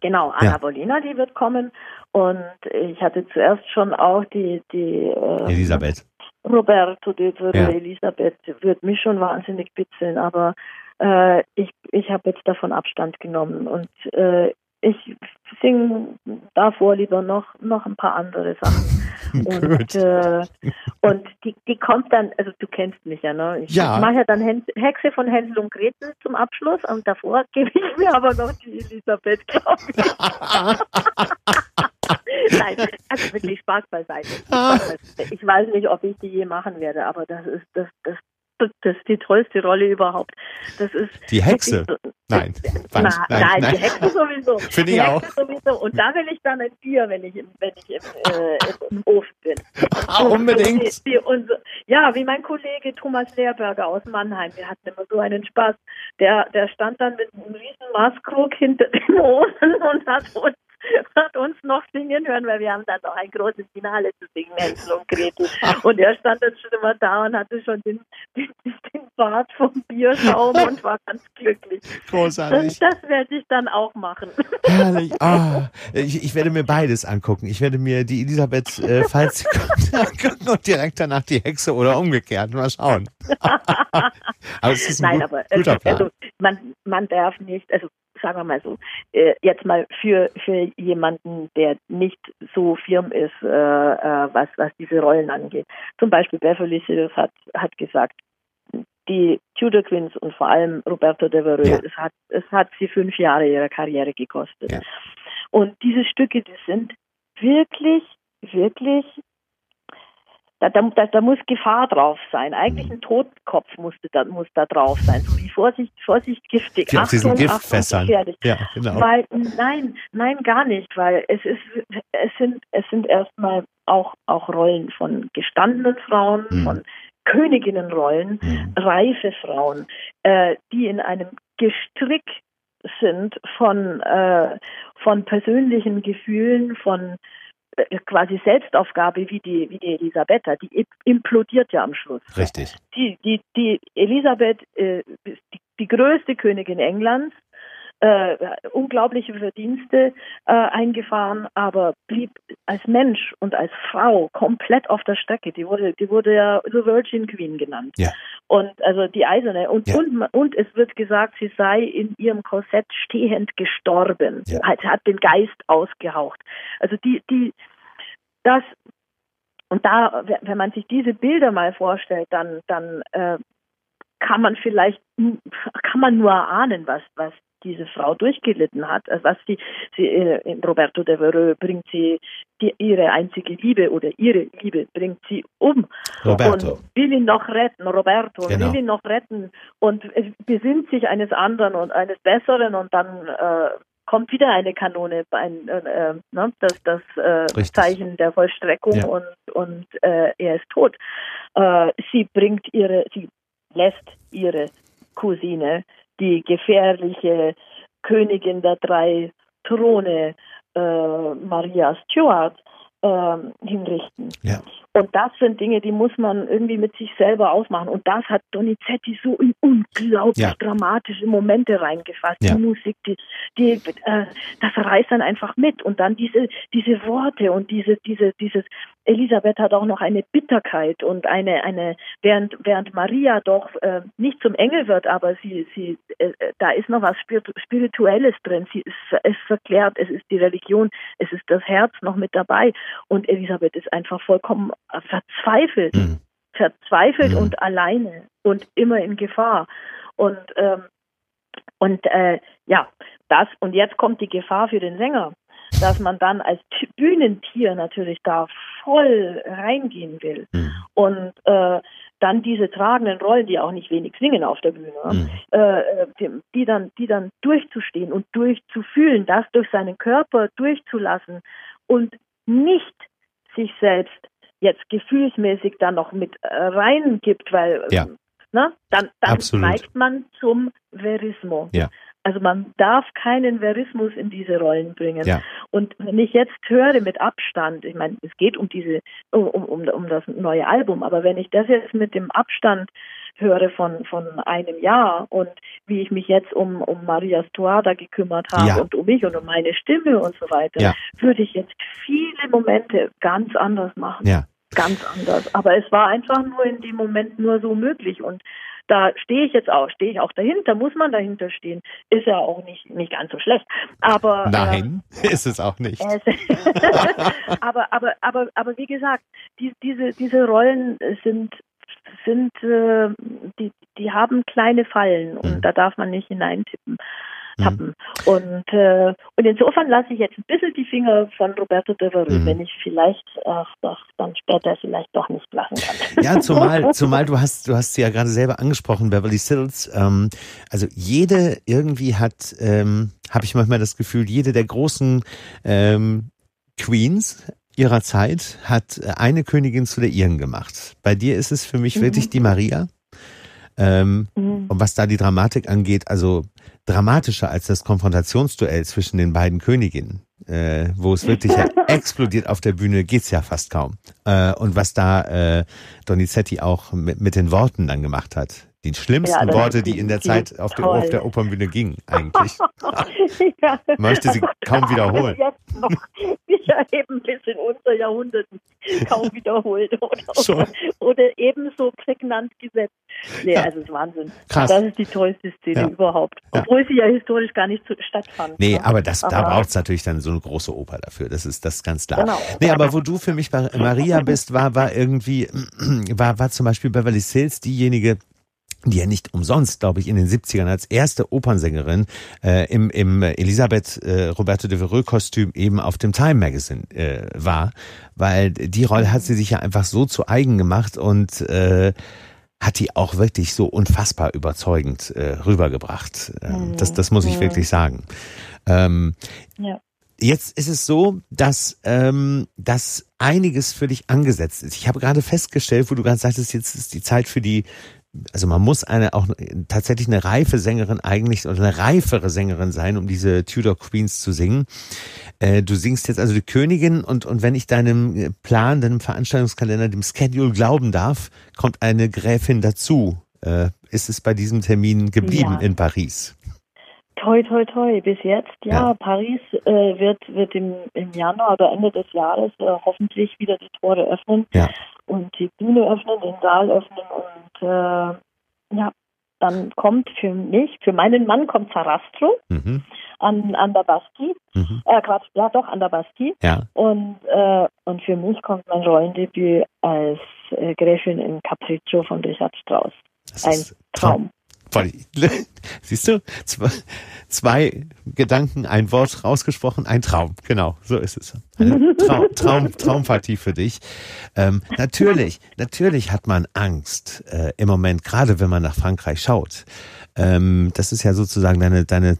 Genau, Anna ja. Bolena, die wird kommen. Und ich hatte zuerst schon auch die, die äh, Elisabeth. Roberto, die würde ja. Elisabeth, würde mich schon wahnsinnig bitzeln, aber äh, ich, ich habe jetzt davon Abstand genommen und äh, ich singe davor lieber noch, noch ein paar andere Sachen. und äh, und die, die kommt dann, also du kennst mich ja, ne? Ich ja. mache ja dann Hexe von Hänsel und Gretel zum Abschluss und davor gebe ich mir aber noch die Elisabeth, glaube ich. Nein, also wirklich Spaß beiseite. Ich weiß nicht, ob ich die je machen werde, aber das ist das, das das ist die tollste Rolle überhaupt. Das ist die Hexe. So, nein, na, nein, nein, nein, die Hexe sowieso. Finde ich auch. Sowieso. Und da will ich dann ein Bier, wenn ich im, wenn ich im, äh, im Ofen bin. Ah, unbedingt. Die, die, unsere, ja, wie mein Kollege Thomas Lehrberger aus Mannheim. Wir hatten immer so einen Spaß. Der, der stand dann mit einem riesen Maßkrug hinter dem Ofen und hat uns hat uns noch singen hören, weil wir haben dann noch ein großes Finale zu singen, Hänsel und Gretel. Und er stand dann schon immer da und hatte schon den, den, den Bart vom Bierschaum und war ganz glücklich. Großartig. Das, das werde ich dann auch machen. Herrlich. Oh, ich, ich, werde mir beides angucken. Ich werde mir die Elisabeth, äh, falls sie kommt, angucken und direkt danach die Hexe oder umgekehrt. Mal schauen. aber es ist ein Nein, gut, aber, guter Plan. Also, man, man darf nicht, also sagen wir mal so, äh, jetzt mal für, für jemanden, der nicht so firm ist, äh, äh, was, was diese Rollen angeht. Zum Beispiel Beverly Hills hat, hat gesagt, die Tudor Queens und vor allem Roberto de Vereux, ja. es, hat, es hat sie fünf Jahre ihrer Karriere gekostet. Ja. Und diese Stücke, die sind wirklich, wirklich da, da, da, muss Gefahr drauf sein. Eigentlich ein Totenkopf musste da, muss da drauf sein. So wie Vorsicht, Vorsicht, giftig. Ja, Achtung, Giftfässern. Achtung, ja, genau. Weil, nein, nein, gar nicht, weil es ist, es sind, es sind erstmal auch, auch Rollen von gestandenen Frauen, mhm. von Königinnenrollen, mhm. reife Frauen, äh, die in einem Gestrick sind von, äh, von persönlichen Gefühlen, von quasi Selbstaufgabe wie die, wie die Elisabetta, die implodiert ja am Schluss. Richtig. Die, die, die Elisabeth äh, ist die, die größte Königin Englands, äh, unglaubliche Verdienste äh, eingefahren, aber blieb als Mensch und als Frau komplett auf der Strecke. Die wurde, die wurde ja The Virgin Queen genannt. Ja. Und also die Eiserne. Und, Ja. und, und es wird gesagt, sie sei in ihrem Korsett stehend gestorben. Ja. Hat, hat den Geist ausgehaucht. Also die, die, das, und da, wenn man sich diese Bilder mal vorstellt, dann, dann äh, kann man vielleicht, kann man nur ahnen, was, was diese Frau durchgelitten hat. Also was sie, sie äh, Roberto de Vereux bringt sie die, ihre einzige Liebe oder ihre Liebe bringt sie um Roberto. und will ihn noch retten, Roberto, Genau. will ihn noch retten und es besinnt sich eines anderen und eines Besseren und dann äh, kommt wieder eine Kanone, ein, äh, äh, ne, das, das äh. Zeichen der Vollstreckung Ja. und, und äh, er ist tot. Äh, sie bringt ihre, sie lässt ihre Cousine, die gefährliche Königin der drei Throne, äh, Maria Stuart, ähm, hinrichten. Ja. Und das sind Dinge, die muss man irgendwie mit sich selber ausmachen. Und das hat Donizetti so in unglaublich Ja. dramatische Momente reingefasst. Ja. Die Musik, die, die äh, das reißt dann einfach mit. Und dann diese, diese Worte und diese, diese, dieses, Elisabeth hat auch noch eine Bitterkeit und eine, eine, während, während Maria doch äh, nicht zum Engel wird, aber sie, sie, äh, äh, da ist noch was Spiritu- Spirituelles drin. Sie ist, es verklärt, es ist die Religion, es ist das Herz noch mit dabei. Und Elisabeth ist einfach vollkommen verzweifelt, Mhm. verzweifelt Mhm. und alleine und immer in Gefahr. Und ähm, und äh, ja, das und jetzt kommt die Gefahr für den Sänger, dass man dann als T- Bühnentier natürlich da voll reingehen will Mhm. und äh, dann diese tragenden Rollen, die auch nicht wenig singen auf der Bühne, Mhm. äh, die, die dann, die dann durchzustehen und durchzufühlen, das durch seinen Körper durchzulassen und nicht sich selbst jetzt gefühlsmäßig dann noch mit äh, reingibt, weil Ja. ne, dann, dann neigt man zum Verismo. Ja. Also man darf keinen Verismus in diese Rollen bringen. Ja. Und wenn ich jetzt höre mit Abstand, ich meine, es geht um diese, um, um, um das neue Album, aber wenn ich das jetzt mit dem Abstand höre von, von einem Jahr und wie ich mich jetzt um, um Maria Stuarda gekümmert habe Ja. und um mich und um meine Stimme und so weiter, Ja. würde ich jetzt viele Momente ganz anders machen. Ja. Ganz anders. Aber es war einfach nur in dem Moment nur so möglich und da stehe ich jetzt auch, stehe ich auch dahinter, muss man dahinter stehen. Ist ja auch nicht, nicht ganz so schlecht. Aber Nein, ist es auch nicht. äh, aber, aber, aber, aber wie gesagt, die, diese, diese Rollen sind, sind äh, die, die haben kleine Fallen und Mhm. da darf man nicht hineintippen. Tappen. Und, äh, und insofern lasse ich jetzt ein bisschen die Finger von Roberto de Vereux, Mhm. wenn ich vielleicht ach, doch, dann später vielleicht doch nicht lassen kann. Ja, zumal, zumal du hast, du hast sie ja gerade selber angesprochen, Beverly Sills. Ähm, also jede irgendwie hat, ähm, habe ich manchmal das Gefühl, jede der großen ähm, Queens ihrer Zeit hat eine Königin zu der ihren gemacht. Bei dir ist es für mich Mhm. wirklich die Maria. Ähm, Mhm. und was da die Dramatik angeht, also dramatischer als das Konfrontationsduell zwischen den beiden Königinnen, äh, wo es wirklich ja explodiert auf der Bühne, geht's ja fast kaum. Äh, und was da äh, Donizetti auch mit, mit den Worten dann gemacht hat. Die schlimmsten Ja, Worte, die in der Zeit auf der, auf der Opernbühne gingen, eigentlich. ja. Möchte sie kaum wiederholen. Jetzt noch eben bis in unser Jahrhundert kaum wiederholt oder, oder ebenso prägnant gesetzt. Nee, Ja. also es ist Wahnsinn. Krass. Das ist die tollste Szene Ja. überhaupt. Obwohl sie ja historisch gar nicht stattfand. Nee, ne? aber das, da Aber- braucht's natürlich dann so eine große Oper dafür. Das ist, das ist ganz klar. Genau. Nee, aber wo du für mich Maria bist, war, war irgendwie, war, war zum Beispiel Beverly Sills diejenige, die ja nicht umsonst, glaube ich, in den 70ern als erste Opernsängerin äh, im, im Elisabeth äh, Roberto de Vereux Kostüm eben auf dem Time Magazine äh, war, weil die Rolle hat sie sich ja einfach so zu eigen gemacht und äh, hat die auch wirklich so unfassbar überzeugend äh, rübergebracht. Ähm, das, das muss ich Mhm. wirklich sagen. Ähm, Ja. Jetzt ist es so, dass, ähm, dass einiges für dich angesetzt ist. Ich habe gerade festgestellt, wo du gerade sagtest, jetzt ist die Zeit für die also man muss eine auch tatsächlich eine reife Sängerin eigentlich oder eine reifere Sängerin sein, um diese Tudor Queens zu singen. Äh, du singst jetzt also die Königin und, und wenn ich deinem Plan, deinem Veranstaltungskalender, dem Schedule glauben darf, kommt eine Gräfin dazu. Äh, ist es bei diesem Termin geblieben ja. in Paris? Toi, toi, toi. Bis jetzt, ja, ja. Paris äh, wird, wird im, im Januar oder Ende des Jahres äh, hoffentlich wieder die Tore öffnen ja. Und die Bühne öffnen, den Saal öffnen und äh, ja, dann kommt für mich, für meinen Mann kommt Sarastro mhm. an, an der Bastille. Mhm. Äh, Quatsch, ja doch, an der Bastille. Ja. Und, äh, und für mich kommt mein Rollendebüt als äh, Gräfin in Capriccio von Richard Strauss. Das Ein Traum. Siehst du? Zwei, zwei, Gedanken, ein Wort rausgesprochen, ein Traum. Genau, so ist es. Eine Traum, Traum, Traumpartie für dich. Ähm, natürlich, natürlich hat man Angst äh, im Moment, gerade wenn man nach Frankreich schaut. Ähm, das ist ja sozusagen deine, deine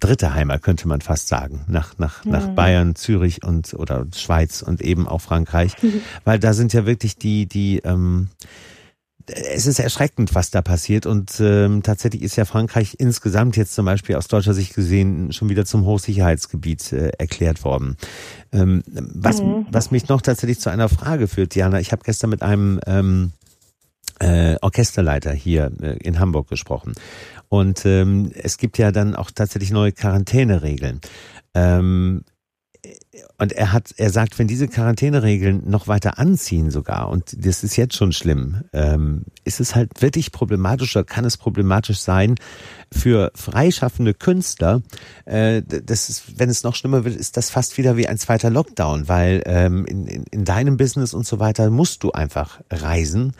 dritte Heimat, könnte man fast sagen, nach, nach, mhm. nach Bayern, Zürich und oder Schweiz und eben auch Frankreich. Mhm. Weil da sind ja wirklich die, die ähm, es ist erschreckend, was da passiert. Und ähm, tatsächlich ist ja Frankreich insgesamt jetzt zum Beispiel aus deutscher Sicht gesehen schon wieder zum Hochsicherheitsgebiet äh, erklärt worden. Ähm, was, mhm. was mich noch tatsächlich zu einer Frage führt, Diana, ich habe gestern mit einem ähm, äh, Orchesterleiter hier äh, in Hamburg gesprochen. Und ähm, es gibt ja dann auch tatsächlich neue Quarantäneregeln. Ähm, und er hat, er sagt, wenn diese Quarantäneregeln noch weiter anziehen sogar, und das ist jetzt schon schlimm, ähm, ist es halt wirklich problematisch oder kann es problematisch sein für freischaffende Künstler. Äh, das ist, wenn es noch schlimmer wird, ist das fast wieder wie ein zweiter Lockdown, weil ähm, in, in, in deinem Business und so weiter musst du einfach reisen.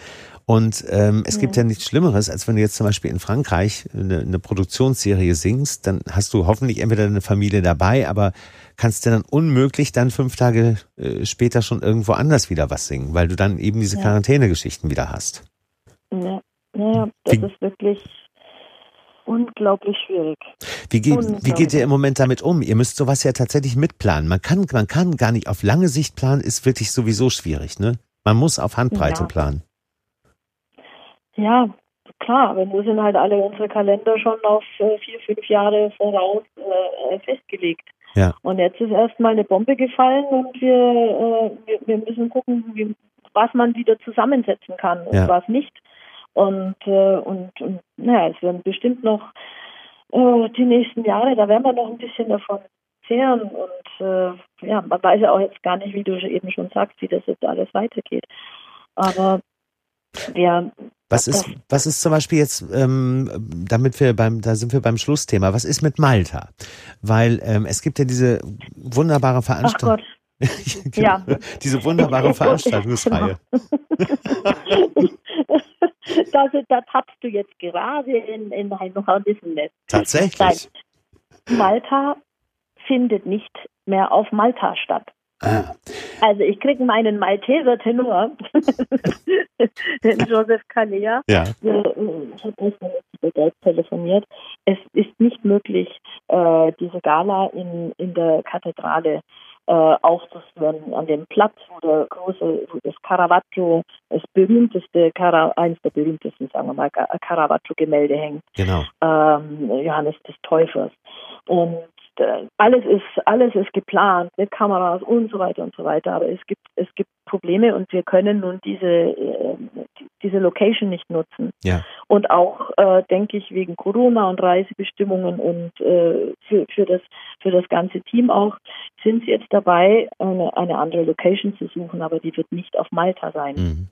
Und ähm, es ja. gibt ja nichts Schlimmeres, als wenn du jetzt zum Beispiel in Frankreich eine, eine Produktionsserie singst, dann hast du hoffentlich entweder eine Familie dabei, aber kannst du dann unmöglich dann fünf Tage äh, später schon irgendwo anders wieder was singen, weil du dann eben diese ja. Quarantänegeschichten wieder hast. Ja, ja das wie, ist wirklich unglaublich schwierig. Wie geht, wie geht ihr im Moment damit um? Ihr müsst sowas ja tatsächlich mitplanen. Man kann, man kann gar nicht auf lange Sicht planen, ist wirklich sowieso schwierig, ne? Man muss auf Handbreite ja. planen. Ja, klar, aber nur sind halt alle unsere Kalender schon auf äh, vier, fünf Jahre voraus äh, festgelegt. Ja. Und jetzt ist erstmal eine Bombe gefallen und wir, äh, wir, wir, müssen gucken, wie, was man wieder zusammensetzen kann und ja. was nicht. Und, äh, und, und naja, es werden bestimmt noch äh, die nächsten Jahre, da werden wir noch ein bisschen davon zehren. Und äh, ja, man weiß ja auch jetzt gar nicht, wie du eben schon sagst, wie das jetzt alles weitergeht. Aber wir was ist, was ist zum Beispiel jetzt, ähm, damit wir beim, da sind wir beim Schlussthema, was ist mit Malta? Weil ähm, es gibt ja diese wunderbare Veranstaltung. ja. Diese wunderbare Veranstaltungsreihe. da, da tappst du jetzt gerade in, in ein Hornissennest. Tatsächlich. Malta findet nicht mehr auf Malta statt. Ah. Also ich kriege meinen Malteser Tenor, den Joseph Kalea. Ja. Ich habe mit telefoniert. Es ist nicht möglich, äh, diese Gala in, in der Kathedrale äh, aufzuführen, an dem Platz, wo der große, wo das Caravaggio, das berühmteste, eines der berühmtesten, sagen wir mal, Caravaggio-Gemälde hängt. Genau. Ähm, Johannes des Täufers. Und äh, alles ist, alles ist geplant mit Kameras und so weiter und so weiter. Aber es gibt, es gibt Probleme und wir können nun diese, äh, diese Location nicht nutzen. Ja. Und auch, äh, denke ich, wegen Corona und Reisebestimmungen und äh, für, für, das, für das ganze Team auch, sind sie jetzt dabei, eine, eine andere Location zu suchen, aber die wird nicht auf Malta sein. Mhm.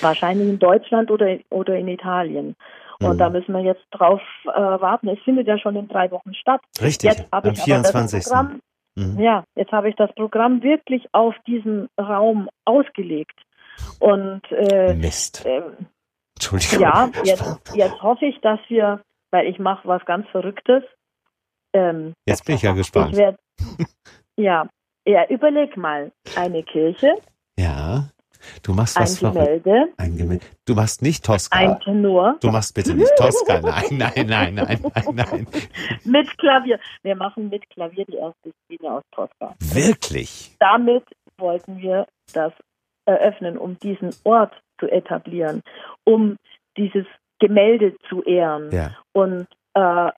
Wahrscheinlich in Deutschland oder, oder in Italien. Und mhm. da müssen wir jetzt drauf äh, warten. Es findet ja schon in drei Wochen statt. Richtig, jetzt am 24. Programm, mhm. Ja, jetzt habe ich das Programm wirklich auf diesen Raum ausgelegt. Und äh, Mist. Äh, Entschuldigung. Ja, jetzt, jetzt hoffe ich, dass wir, weil ich mache was ganz Verrücktes. Ähm, jetzt bin ich ja gespannt. Ich werd, ja, ja, überleg mal, eine Kirche. Ja. Du machst was ein Gemälde. Ein Gemälde. Du machst nicht Tosca. Ein Tenor. Du machst bitte nicht Tosca. Nein, nein, nein, nein, nein, nein. mit Klavier. Wir machen mit Klavier die erste Szene aus Tosca. Wirklich? Damit wollten wir das eröffnen, um diesen Ort zu etablieren, um dieses Gemälde zu ehren. Ja. Und äh,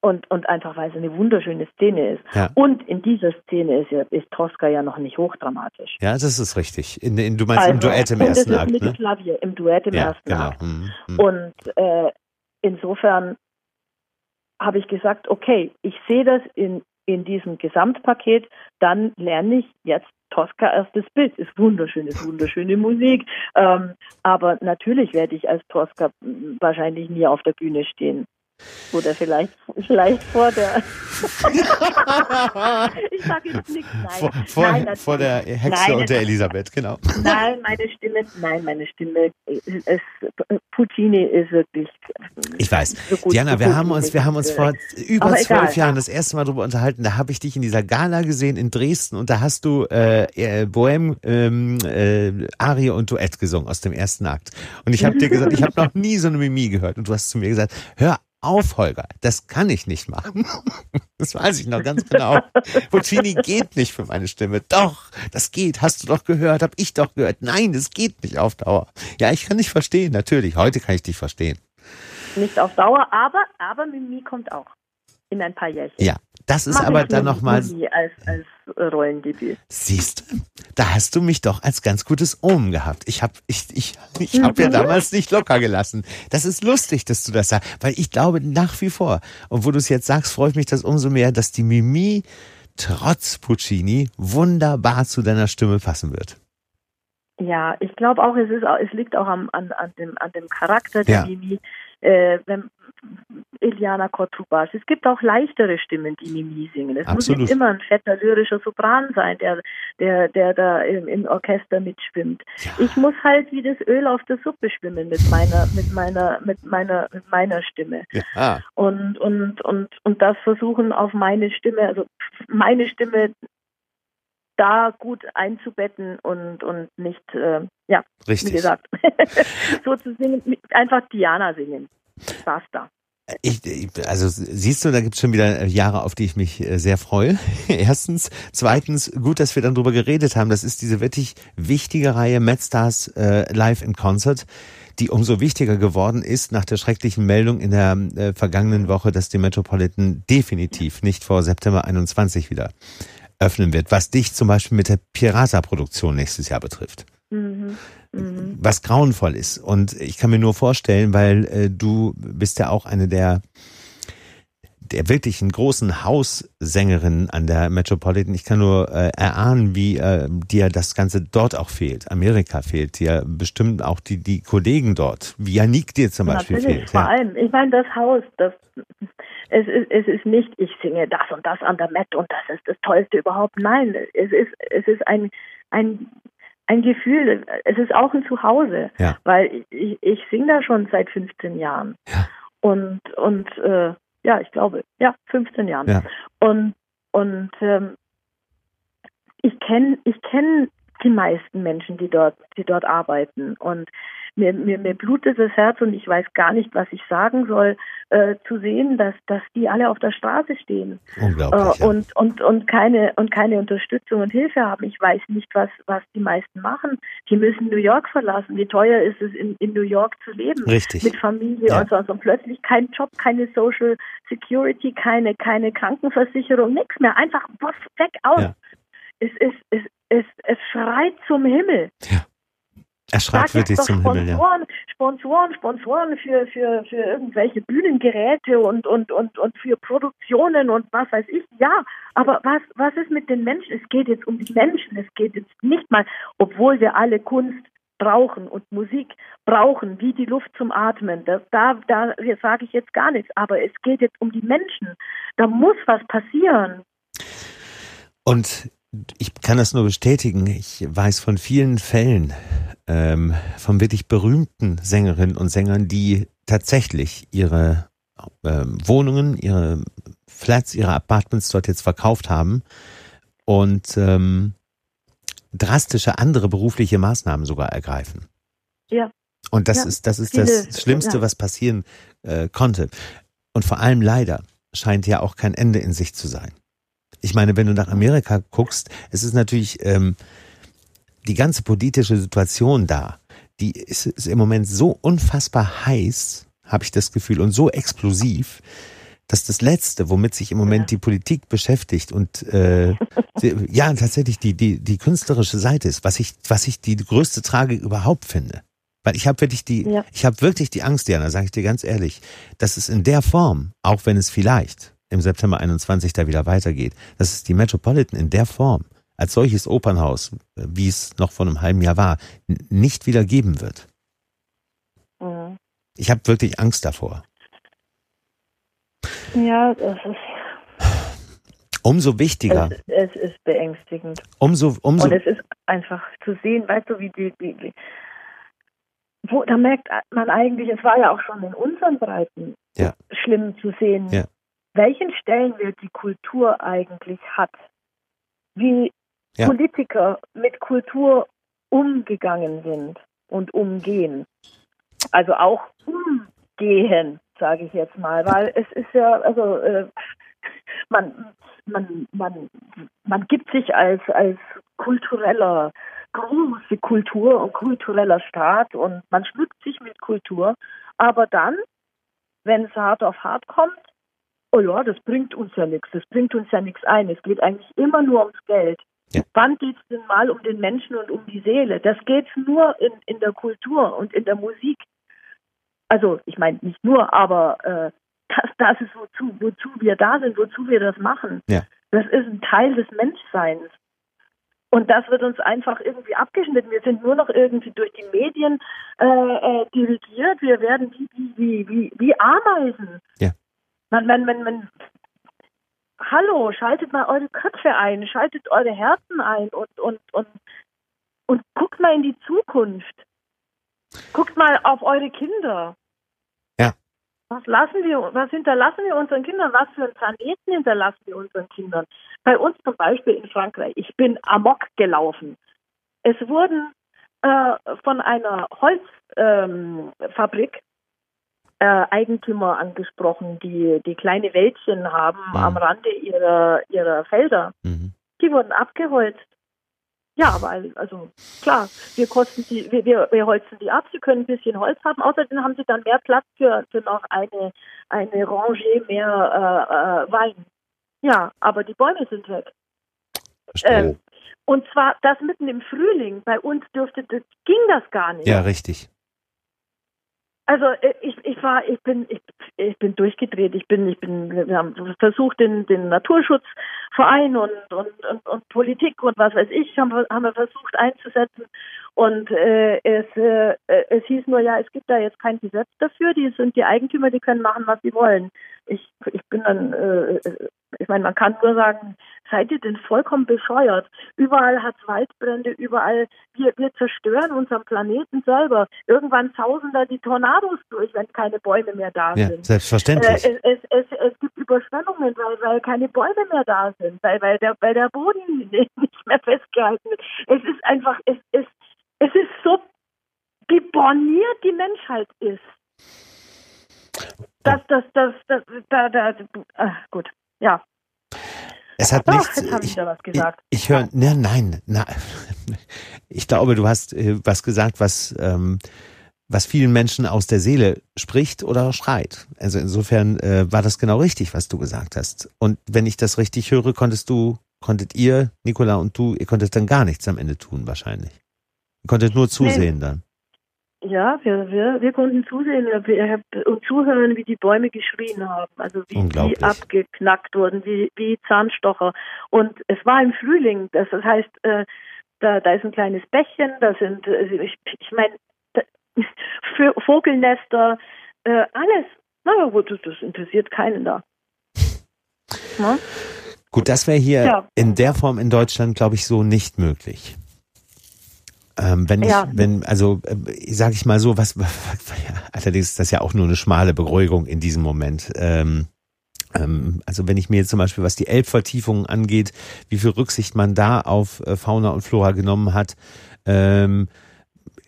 und, und einfach weil es eine wunderschöne Szene ist. Ja. Und in dieser Szene ist, ja, ist Tosca ja noch nicht hochdramatisch. Ja, das ist richtig. In, in, du meinst im Duett im ersten Akt, mit ne? Klavier, im Duett im Ja, ersten genau. Akt. Hm, hm. Und äh, insofern habe ich gesagt, okay, ich sehe das in, in diesem Gesamtpaket, dann lerne ich jetzt Tosca erstes Bild. Ist wunderschön, ist wunderschöne Musik. Ähm, aber natürlich werde ich als Tosca wahrscheinlich nie auf der Bühne stehen. Oder vielleicht, vielleicht vor der. ich sage jetzt nichts, nein. vor, vor, nein, vor der Hexe Nein, und der Elisabeth, genau. Nein, meine Stimme, nein, meine Stimme ist, Puccini ist wirklich. Ich weiß. so gut Diana, wir haben uns, wir haben uns vor über zwölf. Jahren das erste Mal darüber unterhalten. Da habe ich dich in dieser Gala gesehen in Dresden und da hast du äh, äh, Bohème, ähm, äh, Arie und Duett gesungen aus dem ersten Akt. Und ich habe dir gesagt, ich habe noch nie so eine Mimie gehört. Und du hast zu mir gesagt, hör auf, Holger, das kann ich nicht machen. Das weiß ich noch ganz genau. Puccini geht nicht für meine Stimme. Doch, das geht. Hast du doch gehört, hab ich doch gehört. Nein, das geht nicht auf Dauer. Ja, ich kann dich verstehen, natürlich. Heute kann ich dich verstehen. Nicht auf Dauer, aber, aber Mimi kommt auch. In ein paar Jährchen. Ja, das ist Mach aber ich dann nochmal, Als, als Rollendebüt. siehst du, da hast du mich doch als ganz gutes Omen gehabt. Ich habe ich, ich, ich hab ja Mhm. damals nicht locker gelassen. Das ist lustig, dass du das sagst, weil ich glaube nach wie vor, und wo du es jetzt sagst, freut mich das umso mehr, dass die Mimi trotz Puccini wunderbar zu deiner Stimme passen wird. Ja, ich glaube auch, es ist es liegt auch am, an, an dem, an dem Charakter der Ja. Mimi. Äh, wenn, Iliana Kotrubasch. Es gibt auch leichtere Stimmen, die Mimi singen. Es muss Absolut. nicht immer ein fetter lyrischer Sopran sein, der, der, der da im, im Orchester mitschwimmt. Ja. Ich muss halt wie das Öl auf der Suppe schwimmen mit meiner, mit meiner, mit meiner, mit meiner Stimme. Ja, und und und und das versuchen auf meine Stimme, also meine Stimme da gut einzubetten und und nicht äh, ja wie richtig. gesagt so zu singen einfach Diana singen basta Ich, ich, also siehst du, da gibt's schon wieder Jahre, auf die ich mich äh, sehr freue. Erstens. Zweitens, gut, dass wir dann drüber geredet haben. Das ist diese wirklich wichtige Reihe Mad Stars äh, Live in Concert, die umso wichtiger geworden ist nach der schrecklichen Meldung in der äh, vergangenen Woche, dass die Metropolitan definitiv nicht vor September 21 wieder öffnen wird, was dich zum Beispiel mit der Pirata-Produktion nächstes Jahr betrifft mhm. Mhm. was grauenvoll ist. Und ich kann mir nur vorstellen, weil äh, du bist ja auch eine der der wirklichen großen Haussängerinnen an der Metropolitan. Ich kann nur äh, erahnen, wie äh, dir das Ganze dort auch fehlt. Amerika fehlt dir bestimmt auch die die Kollegen dort, wie Janik dir zum Beispiel Natürlich, fehlt. vor Ja. allem. Ich meine, das Haus, das es ist, es ist nicht, ich singe das und das an der Met und das ist das Tollste überhaupt. Nein, es ist, es ist ein, ein, ein Gefühl, es ist auch ein Zuhause, Ja. weil ich, ich singe da schon seit 15 Jahren. Ja. Und, und äh, ja, ich glaube, ja, 15 Jahren. Ja. Und, und ähm, ich kenne ich kenn die meisten Menschen, die dort, die dort arbeiten. Und mir, mir, mir blutet das Herz und ich weiß gar nicht, was ich sagen soll, äh, zu sehen, dass, dass die alle auf der Straße stehen Unglaublich. äh, ja. und, und, und, keine, und keine Unterstützung und Hilfe haben. Ich weiß nicht, was, was die meisten machen. Die müssen New York verlassen. Wie teuer ist es, in, in New York zu leben? Richtig. Mit Familie Ja. und sonst. Und plötzlich kein Job, keine Social Security, keine, keine Krankenversicherung, nichts mehr. Einfach weg aus. Ja. Es, ist, es, es, es schreit zum Himmel. Er schreit Sag wirklich zum Himmel, ja. Sponsoren, Sponsoren, Sponsoren für, für, für irgendwelche Bühnengeräte und, und, und, und für Produktionen und was weiß ich. Ja, aber was, was ist mit den Menschen? Es geht jetzt um die Menschen. Es geht jetzt nicht mal, obwohl wir alle Kunst brauchen und Musik brauchen, wie die Luft zum Atmen. Das, da da sage ich jetzt gar nichts. Aber es geht jetzt um die Menschen. Da muss was passieren. Und ich kann das nur bestätigen. Ich weiß von vielen Fällen ähm, von wirklich berühmten Sängerinnen und Sängern, die tatsächlich ihre ähm, Wohnungen, ihre Flats, ihre Apartments dort jetzt verkauft haben und ähm, drastische andere berufliche Maßnahmen sogar ergreifen. Ja. Und das Ja, ist das ist viele, das Schlimmste, ja. was passieren äh, konnte. Und vor allem leider scheint ja auch kein Ende in sich zu sein. Ich meine, wenn du nach Amerika guckst, es ist natürlich ähm, die ganze politische Situation da, die ist, ist im Moment so unfassbar heiß, habe ich das Gefühl, und so explosiv, dass das Letzte, womit sich im Moment die Politik beschäftigt und äh, ja tatsächlich die die die künstlerische Seite ist, was ich was ich die größte Tragik überhaupt finde. Weil ich habe wirklich die ja. ich habe wirklich die Angst, Diana, sage ich dir ganz ehrlich, dass es in der Form, auch wenn es vielleicht im September 21 da wieder weitergeht, dass es die Metropolitan in der Form als solches Opernhaus, wie es noch vor einem halben Jahr war, nicht wieder geben wird. Mhm. Ich habe wirklich Angst davor. Ja, das ist. Umso wichtiger. Es, es ist beängstigend. Umso, umso. Und es ist einfach zu sehen, weißt du, wie die, wie, wie wo, da merkt man eigentlich, es war ja auch schon in unseren Breiten ja. schlimm zu sehen, ja. Welchen Stellenwert die Kultur eigentlich hat. Wie ja. Politiker mit Kultur umgegangen sind und umgehen. Also auch umgehen sage ich jetzt mal, weil es ist ja, also äh, man, man, man, man gibt sich als, als kultureller, große Kultur und kultureller Staat und man schmückt sich mit Kultur, aber dann, wenn es hart auf hart kommt, oh ja, das bringt uns ja nichts, das bringt uns ja nichts ein, es geht eigentlich immer nur ums Geld. Ja. Wann geht es denn mal um den Menschen und um die Seele? Das geht nur in, in der Kultur und in der Musik also ich meine nicht nur, aber äh, das, das ist wozu, wozu wir da sind, wozu wir das machen. Ja. Das ist ein Teil des Menschseins. Und das wird uns einfach irgendwie abgeschnitten. Wir sind nur noch irgendwie durch die Medien äh, äh, dirigiert. Wir werden wie, wie, wie, wie Ameisen. Ja. Man, man, man, man, hallo, schaltet mal eure Köpfe ein, schaltet eure Herzen ein und, und, und, und guckt mal in die Zukunft. Guckt mal auf eure Kinder. Ja. Was lassen wir, was hinterlassen wir unseren Kindern? Was für einen Planeten hinterlassen wir unseren Kindern? Bei uns zum Beispiel in Frankreich. Ich bin amok gelaufen. Es wurden äh, von einer Holzfabrik ähm, äh, Eigentümer angesprochen, die die kleine Wäldchen haben mhm. am Rande ihrer ihrer Felder. Mhm. Die wurden abgeholzt. Ja, weil, also klar, wir kosten die, wir, wir, wir holzen die ab, sie können ein bisschen Holz haben, außerdem haben sie dann mehr Platz für, für noch eine, eine Rangée mehr äh, äh, Wein. Ja, aber die Bäume sind weg. Ähm, und zwar das mitten im Frühling. Bei uns dürfte das, ging das gar nicht. Ja, richtig. Also äh, ich, ich war, ich bin, ich, ich bin durchgedreht. Ich bin, ich bin, wir haben versucht, den, den Naturschutzverein und, und, und, und Politik und was weiß ich, haben, haben wir versucht einzusetzen. Und äh, es, äh, es hieß nur, ja, es gibt da jetzt kein Gesetz dafür. Die sind die Eigentümer, die können machen, was sie wollen. Ich, ich bin dann, äh, ich meine, man kann nur sagen, seid ihr denn vollkommen bescheuert? Überall hat es Waldbrände, überall, wir, wir zerstören unseren Planeten selber. Irgendwann sausen da die Tornados durch, wenn keine Bäume mehr da ja, sind. Selbstverständlich. Äh, es, es, es, es, gibt Überschwemmungen, weil, weil keine Bäume mehr da sind, weil, weil, der, weil der Boden nicht mehr festgehalten wird. Es ist einfach, es, es, es ist so, wie borniert die Menschheit ist. Das, das, das, das, da, da, ach, gut, ja. Es hat Doch, nichts. Jetzt habe ich ich, da was gesagt. Ich, ich höre, ne, nein, na, ich glaube, du hast äh, was gesagt, was, ähm, was vielen Menschen aus der Seele spricht oder schreit. Also insofern äh, war das genau richtig, was du gesagt hast. Und wenn ich das richtig höre, konntest du, konntet ihr, Nicola und du, ihr konntet dann gar nichts am Ende tun, wahrscheinlich. Ihr konntet nur zusehen nee. dann. Ja, wir, wir, wir konnten zusehen und zuhören, wie die Bäume geschrien haben. Also wie die abgeknackt wurden, wie, wie Zahnstocher. Und es war im Frühling, das heißt, äh, da, da ist ein kleines Bächchen, da sind, äh, ich, ich meine, Vogelnester, äh, alles. Na gut, das, das interessiert keinen da. Na? Gut, das wäre hier ja. in der Form in Deutschland, glaube ich, so nicht möglich. Ähm, wenn ja. ich, wenn, also äh, sage ich mal so, was, allerdings ist das ja auch nur eine schmale Beruhigung in diesem Moment. Ähm, ähm, also wenn ich mir jetzt zum Beispiel, was die Elbvertiefungen angeht, wie viel Rücksicht man da auf äh, Fauna und Flora genommen hat, ähm,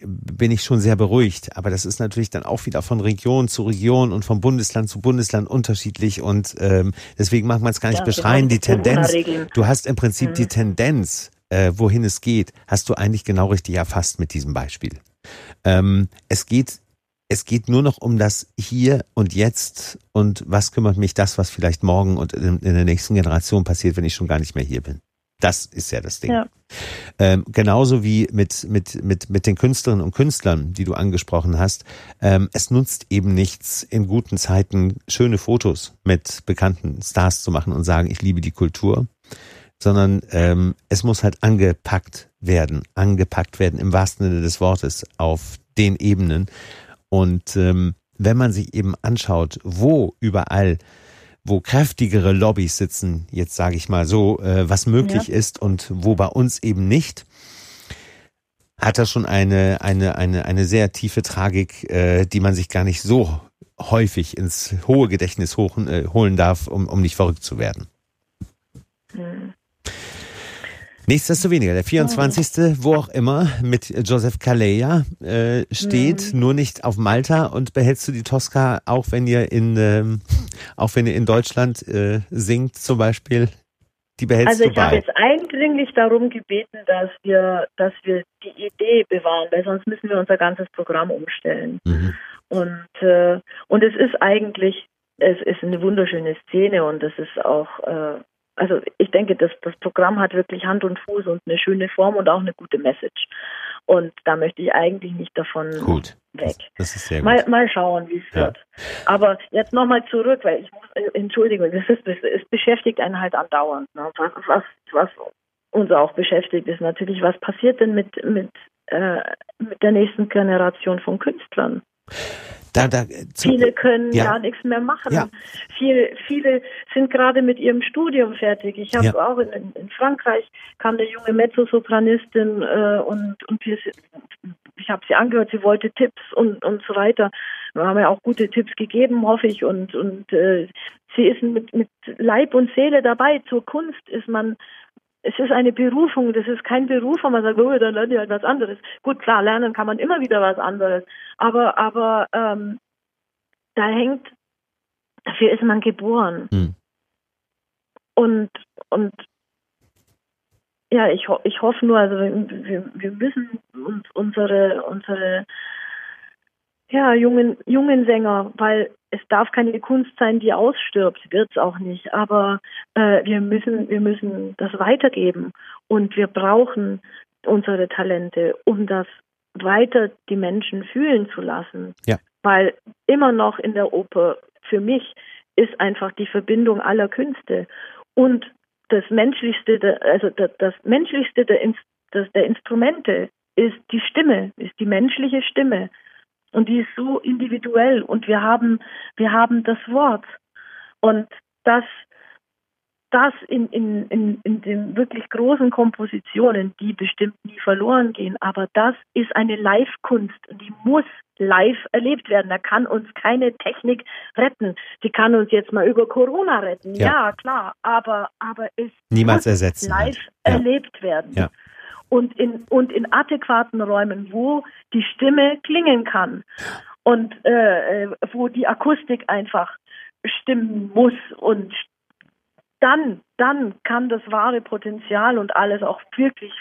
bin ich schon sehr beruhigt. Aber das ist natürlich dann auch wieder von Region zu Region und von Bundesland zu Bundesland unterschiedlich und ähm, deswegen mag man es gar nicht ja, beschreien. Die Tendenz, du hast im Prinzip mhm. die Tendenz, äh, wohin es geht, hast du eigentlich genau richtig erfasst mit diesem Beispiel. Ähm, es geht es geht nur noch um das Hier und Jetzt und was kümmert mich das, was vielleicht morgen und in, der nächsten Generation passiert, wenn ich schon gar nicht mehr hier bin. Das ist ja das Ding. Ja. Ähm, genauso wie mit, mit, mit, mit den Künstlerinnen und Künstlern, die du angesprochen hast. Ähm, es nutzt eben nichts, in guten Zeiten schöne Fotos mit bekannten Stars zu machen und sagen, ich liebe die Kultur, sondern ähm, es muss halt angepackt werden, angepackt werden im wahrsten Sinne des Wortes auf den Ebenen. Und ähm, wenn man sich eben anschaut, wo überall wo kräftigere Lobbys sitzen, jetzt sage ich mal so, äh, was möglich ja. ist und wo bei uns eben nicht, hat das schon eine, eine, eine, eine sehr tiefe Tragik, äh, die man sich gar nicht so häufig ins hohe Gedächtnis hochen, äh, holen darf, um, um nicht verrückt zu werden. Mhm. Nichtsdestoweniger, der 24. wo auch immer mit Joseph Kaleya äh, steht, mhm. nur nicht auf Malta und behältst du die Tosca, auch wenn ihr in ähm, auch wenn ihr in Deutschland äh, singt zum Beispiel, die behältst also du bei. Also ich habe jetzt eindringlich darum gebeten, dass wir, dass wir die Idee bewahren, weil sonst müssen wir unser ganzes Programm umstellen. Mhm. Und äh, und es ist eigentlich es ist eine wunderschöne Szene und es ist auch äh, also ich denke, das, das Programm hat wirklich Hand und Fuß und eine schöne Form und auch eine gute Message. Und da möchte ich eigentlich nicht davon gut. weg. Das, das ist sehr gut. Mal, mal schauen, wie es ja. wird. Aber jetzt nochmal zurück, weil ich muss, äh, Entschuldigung, das ist, es beschäftigt einen halt andauernd. Ne? Was, was, was uns auch beschäftigt, ist natürlich, was passiert denn mit, mit, äh, mit der nächsten Generation von Künstlern? Da, da, zu, viele können ja. gar nichts mehr machen. Ja. Viele, viele sind gerade mit ihrem Studium fertig. Ich habe ja. auch in, in, Frankreich kam eine junge Mezzosopranistin äh, und, und wir, ich habe sie angehört, sie wollte Tipps und, und so weiter. Wir haben ja auch gute Tipps gegeben, hoffe ich. Und, und äh, sie ist mit, mit Leib und Seele dabei. Zur Kunst ist man es ist eine Berufung, das ist kein Beruf, wo man sagt, oh, dann lerne ich halt was anderes. Gut, klar, lernen kann man immer wieder was anderes, aber, aber ähm, da hängt, dafür ist man geboren. Hm. Und, und ja, ich, ich hoffe nur, also wir, wir müssen uns unsere, unsere ja, jungen, jungen Sänger, weil es darf keine Kunst sein, die ausstirbt, wird es auch nicht. Aber äh, wir müssen, wir müssen das weitergeben und wir brauchen unsere Talente, um das weiter die Menschen fühlen zu lassen. Ja. Weil immer noch in der Oper für mich ist einfach die Verbindung aller Künste und das menschlichste, also das, das menschlichste der, das, der Instrumente ist die Stimme, ist die menschliche Stimme. Und die ist so individuell und wir haben, wir haben das Wort. Und das, das in, in, in, in den wirklich großen Kompositionen, die bestimmt nie verloren gehen, aber das ist eine Live-Kunst und die muss live erlebt werden. Da kann uns keine Technik retten. Die kann uns jetzt mal über Corona retten, ja, ja klar, aber, aber es Niemals muss ersetzen live halt. ja. erlebt werden. Ja und in, und in adäquaten Räumen, wo die Stimme klingen kann und äh, äh, wo die Akustik einfach stimmen muss und dann, dann kann das wahre Potenzial und alles auch wirklich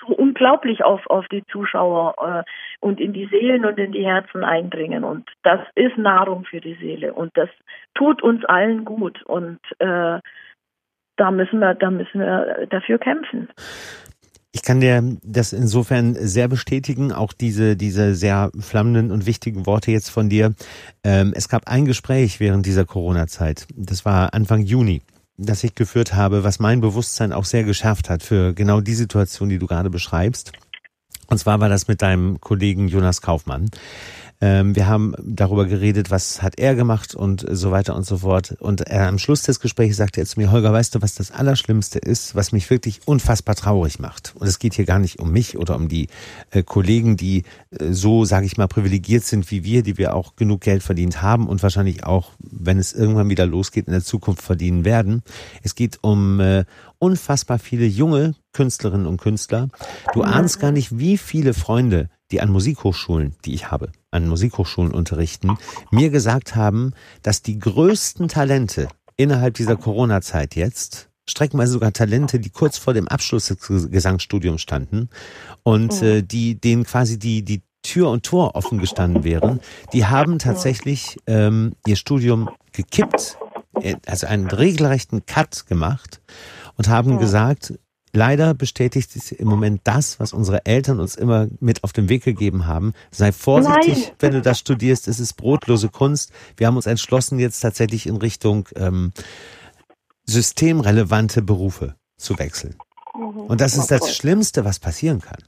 so unglaublich auf, auf die Zuschauer äh, und in die Seelen und in die Herzen eindringen. Und das ist Nahrung für die Seele und das tut uns allen gut. Und äh, da müssen wir, da müssen wir dafür kämpfen. Ich kann dir das insofern sehr bestätigen, auch diese, diese sehr flammenden und wichtigen Worte jetzt von dir. Ähm, es gab ein Gespräch während dieser Corona-Zeit. Das war Anfang Juni, das ich geführt habe, was mein Bewusstsein auch sehr geschärft hat für genau die Situation, die du gerade beschreibst. Und zwar war das mit deinem Kollegen Jonas Kaufmann. Ähm, wir haben darüber geredet, was hat er gemacht und so weiter und so fort. Und am Schluss des Gesprächs sagte er zu mir, Holger, weißt du, was das Allerschlimmste ist, was mich wirklich unfassbar traurig macht? Und es geht hier gar nicht um mich oder um die äh, Kollegen, die äh, so, sage ich mal, privilegiert sind wie wir, die wir auch genug Geld verdient haben und wahrscheinlich auch, wenn es irgendwann wieder losgeht, in der Zukunft verdienen werden. Es geht um äh, unfassbar viele junge Künstlerinnen und Künstler. Du ahnst gar nicht, wie viele Freunde die an Musikhochschulen, die ich habe, an Musikhochschulen unterrichten, mir gesagt haben, dass die größten Talente innerhalb dieser Corona-Zeit jetzt streckenweise sogar Talente, die kurz vor dem Abschluss des Gesangsstudiums standen und äh, die denen quasi die die Tür und Tor offen gestanden wären, die haben tatsächlich ähm, ihr Studium gekippt, äh, also einen regelrechten Cut gemacht und haben gesagt, leider bestätigt es im Moment das, was unsere Eltern uns immer mit auf den Weg gegeben haben. Sei vorsichtig, Nein. wenn du das studierst. Es ist brotlose Kunst. Wir haben uns entschlossen, jetzt tatsächlich in Richtung ähm, systemrelevante Berufe zu wechseln. Und das ist das Schlimmste, was passieren kann.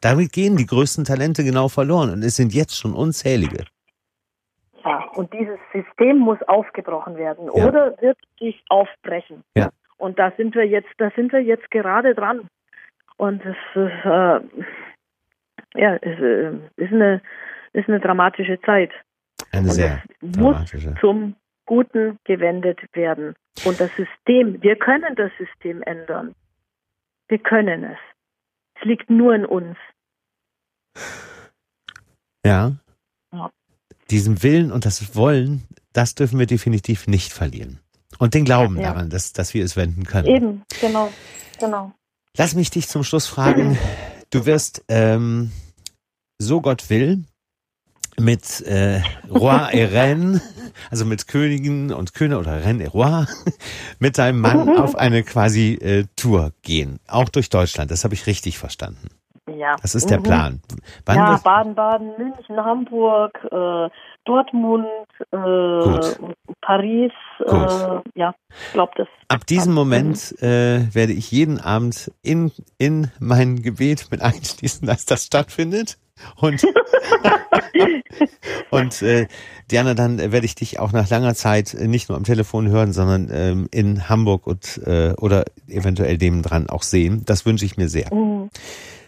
Damit gehen die größten Talente genau verloren und es sind jetzt schon unzählige. Ja, und dieses System muss aufgebrochen werden Ja. oder wird sich aufbrechen. Ja. Und da sind wir jetzt, da sind wir jetzt gerade dran. Und es ist, äh, ja, es äh, ist eine, ist eine dramatische Zeit. Eine Und sehr es muss dramatische. zum Guten gewendet werden. Und das System, wir können das System ändern. Wir können es. Es liegt nur in uns. Ja. Ja. Diesen Willen und das Wollen, das dürfen wir definitiv nicht verlieren. Und den Glauben Ja. daran, dass, dass wir es wenden können. Eben, genau, genau. Lass mich dich zum Schluss fragen. Du wirst, ähm, so Gott will, mit äh, Roi et Reine, also mit Königen und König oder Reine et Roi, mit deinem Mann auf eine quasi äh, Tour gehen. Auch durch Deutschland. Das habe ich richtig verstanden. Ja. Das ist der Mhm. Plan. Wann ja, Baden-Baden, München, Hamburg, äh, Dortmund, äh. Paris. Äh, ja, glaube das. Ab diesem Moment äh, werde ich jeden Abend in, in mein Gebet mit einschließen, dass das stattfindet. Und, und äh, Diana, dann werde ich dich auch nach langer Zeit nicht nur am Telefon hören, sondern ähm, in Hamburg und äh, oder eventuell nebendran auch sehen. Das wünsche ich mir sehr. Mhm.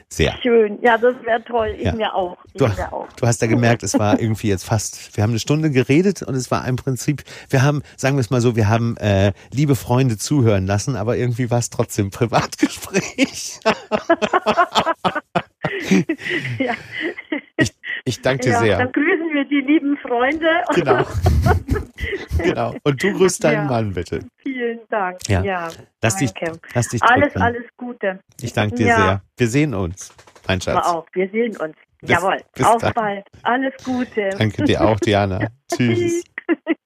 Sehr. Schön. Ja, das wäre toll. Ich Ja. mir auch. Ich Du, mir auch. du hast ja gemerkt, es war irgendwie jetzt fast, wir haben eine Stunde geredet und es war im Prinzip, wir haben, sagen wir es mal so, wir haben äh, liebe Freunde zuhören lassen, aber irgendwie war es trotzdem Privatgespräch. Ja. Ich, danke dir ja, sehr. Dann grüßen wir die lieben Freunde. Genau. genau. Und du grüßt deinen Ja. Mann bitte. Vielen Dank. Ja. Ja, Lass dich, lass dich Alles, drücken. alles Gute. Ich danke dir sehr. Wir sehen uns, mein Schatz. auch. Wir sehen uns. Bis- Jawohl. bis Auf dann. bald. Alles Gute. Danke dir auch, Diana. Tschüss.